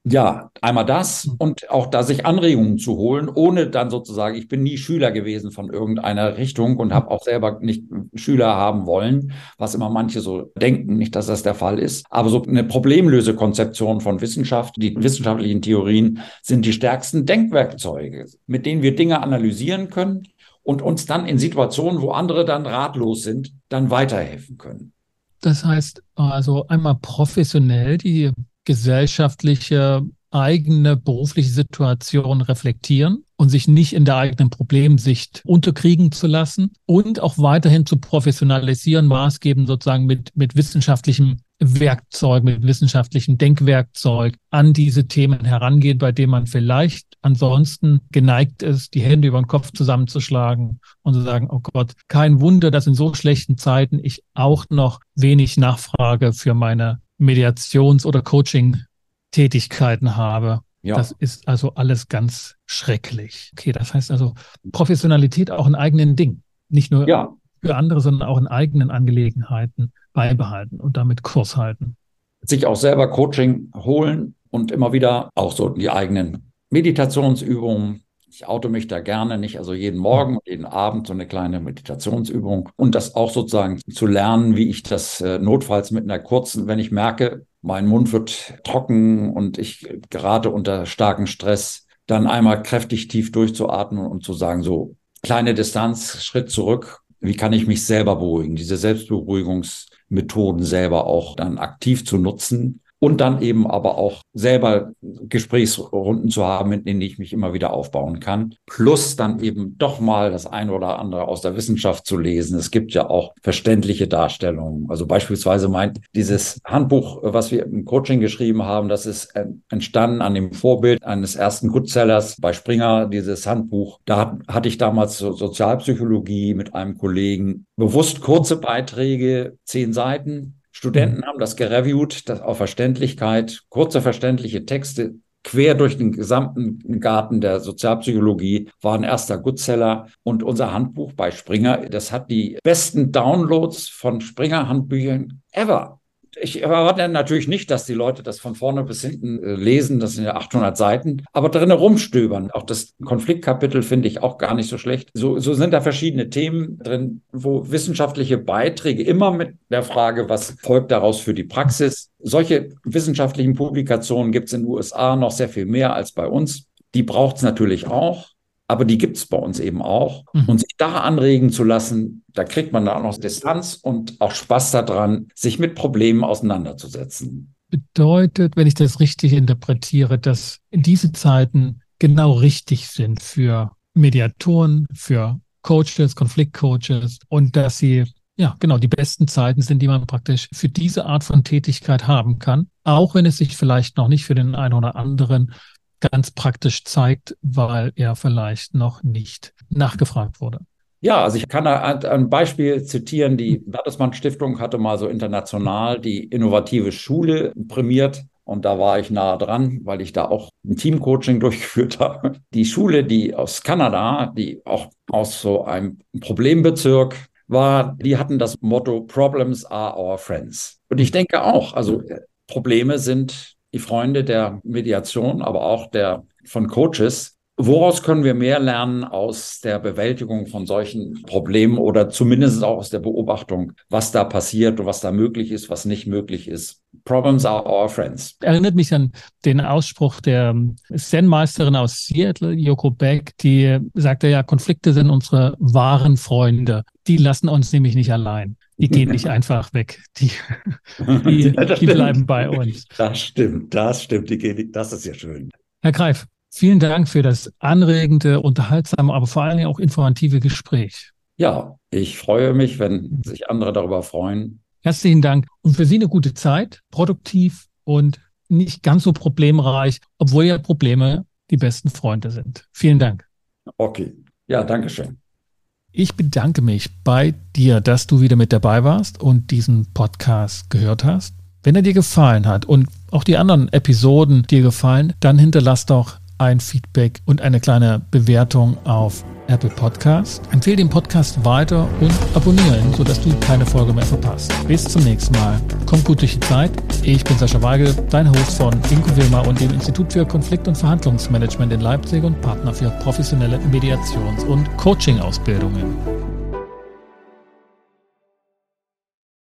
Ja, einmal das und auch da sich Anregungen zu holen, ohne dann sozusagen, ich bin nie Schüler gewesen von irgendeiner Richtung und habe auch selber nicht Schüler haben wollen, was immer manche so denken, nicht, dass das der Fall ist. Aber so eine Problemlösekonzeption von Wissenschaft, die wissenschaftlichen Theorien sind die stärksten Denkwerkzeuge, mit denen wir Dinge analysieren können und uns dann in Situationen, wo andere dann ratlos sind, dann weiterhelfen können. Das heißt also einmal professionell die gesellschaftliche eigene berufliche Situation reflektieren und sich nicht in der eigenen Problemsicht unterkriegen zu lassen und auch weiterhin zu professionalisieren, maßgebend sozusagen mit, mit wissenschaftlichem Werkzeug, mit wissenschaftlichem Denkwerkzeug an diese Themen herangehen, bei denen man vielleicht ansonsten geneigt ist, die Hände über den Kopf zusammenzuschlagen und zu sagen, oh Gott, kein Wunder, dass in so schlechten Zeiten ich auch noch wenig Nachfrage für meine Mediations- oder Coaching-Tätigkeiten habe. Ja. Das ist also alles ganz schrecklich. Okay, das heißt also Professionalität auch in eigenen Dingen. Nicht nur ja. für andere, sondern auch in eigenen Angelegenheiten beibehalten und damit Kurs halten. Sich auch selber Coaching holen und immer wieder auch so die eigenen Meditationsübungen ich auto mich da gerne nicht, also jeden Morgen und jeden Abend so eine kleine Meditationsübung und das auch sozusagen zu lernen, wie ich das äh, notfalls mit einer kurzen, wenn ich merke, mein Mund wird trocken und ich gerate unter starken Stress, dann einmal kräftig tief durchzuatmen und zu sagen, so kleine Distanz, Schritt zurück. Wie kann ich mich selber beruhigen? Diese Selbstberuhigungsmethoden selber auch dann aktiv zu nutzen und dann eben aber auch selber Gesprächsrunden zu haben, in denen ich mich immer wieder aufbauen kann. Plus dann eben doch mal das eine oder andere aus der Wissenschaft zu lesen. Es gibt ja auch verständliche Darstellungen. Also beispielsweise meint dieses Handbuch, was wir im Coaching geschrieben haben, das ist entstanden an dem Vorbild eines ersten Goodsellers bei Springer, dieses Handbuch. Da hatte ich damals Sozialpsychologie mit einem Kollegen bewusst kurze Beiträge, zehn Seiten, Studenten mhm. haben das gereviewt, das auf Verständlichkeit, kurze verständliche Texte quer durch den gesamten Garten der Sozialpsychologie, war ein erster Goodseller. Und unser Handbuch bei Springer, das hat die besten Downloads von Springer Handbüchern ever ich erwarte natürlich nicht, dass die Leute das von vorne bis hinten äh, lesen. Das sind ja 800 Seiten. Aber drinnen rumstöbern. Auch das Konfliktkapitel finde ich auch gar nicht so schlecht. So, so sind da verschiedene Themen drin, wo wissenschaftliche Beiträge immer mit der Frage, was folgt daraus für die Praxis. Solche wissenschaftlichen Publikationen gibt es in den USA noch sehr viel mehr als bei uns. Die braucht es natürlich auch aber die gibt es bei uns eben auch. Mhm. Und sich da anregen zu lassen, da kriegt man dann auch noch Distanz und auch Spaß daran, sich mit Problemen auseinanderzusetzen. Bedeutet, wenn ich das richtig interpretiere, dass diese Zeiten genau richtig sind für Mediatoren, für Coaches, Konfliktcoaches und dass sie ja, genau, die besten Zeiten sind, die man praktisch für diese Art von Tätigkeit haben kann, auch wenn es sich vielleicht noch nicht für den einen oder anderen ganz praktisch zeigt, weil er vielleicht noch nicht nachgefragt wurde. Ja, also ich kann ein Beispiel zitieren. Die Bertelsmann Stiftung hatte mal so international die innovative Schule prämiert. Und da war ich nah dran, weil ich da auch ein Teamcoaching (laughs) durchgeführt habe. Die Schule, die aus Kanada, die auch aus so einem Problembezirk war, die hatten das Motto Problems are our friends. Und ich denke auch, also Probleme sind die Freunde der Mediation, aber auch der von Coaches. Woraus können wir mehr lernen aus der Bewältigung von solchen Problemen oder zumindest auch aus der Beobachtung, was da passiert und was da möglich ist, was nicht möglich ist? Problems are our friends. Erinnert mich an den Ausspruch der Zen-Meisterin aus Seattle, Yoko Beck, die sagte ja, Konflikte sind unsere wahren Freunde. Die lassen uns nämlich nicht allein. Die gehen nicht (laughs) einfach weg. Die, (laughs) die, ja, die bleiben bei uns. Das stimmt, das stimmt. Die gehen, das ist ja schön. Herr Greif, Vielen Dank für das anregende, unterhaltsame, aber vor allen Dingen auch informative Gespräch. Ja, ich freue mich, wenn sich andere darüber freuen. Herzlichen Dank und für Sie eine gute Zeit, produktiv und nicht ganz so problemreich, obwohl ja Probleme die besten Freunde sind. Vielen Dank. Okay, ja, danke schön. Ich bedanke mich bei dir, dass du wieder mit dabei warst und diesen Podcast gehört hast. Wenn er dir gefallen hat und auch die anderen Episoden dir gefallen, dann hinterlass doch ein Feedback und eine kleine Bewertung auf Apple Podcast. Empfehle den Podcast weiter und abonniere ihn, sodass du keine Folge mehr verpasst. Bis zum nächsten Mal. Kommt gut durch die Zeit. Ich bin Sascha Weigel, dein Host von Inko Wilmer und dem Institut für Konflikt- und Verhandlungsmanagement in Leipzig und Partner für professionelle Mediations- und Coaching-Ausbildungen.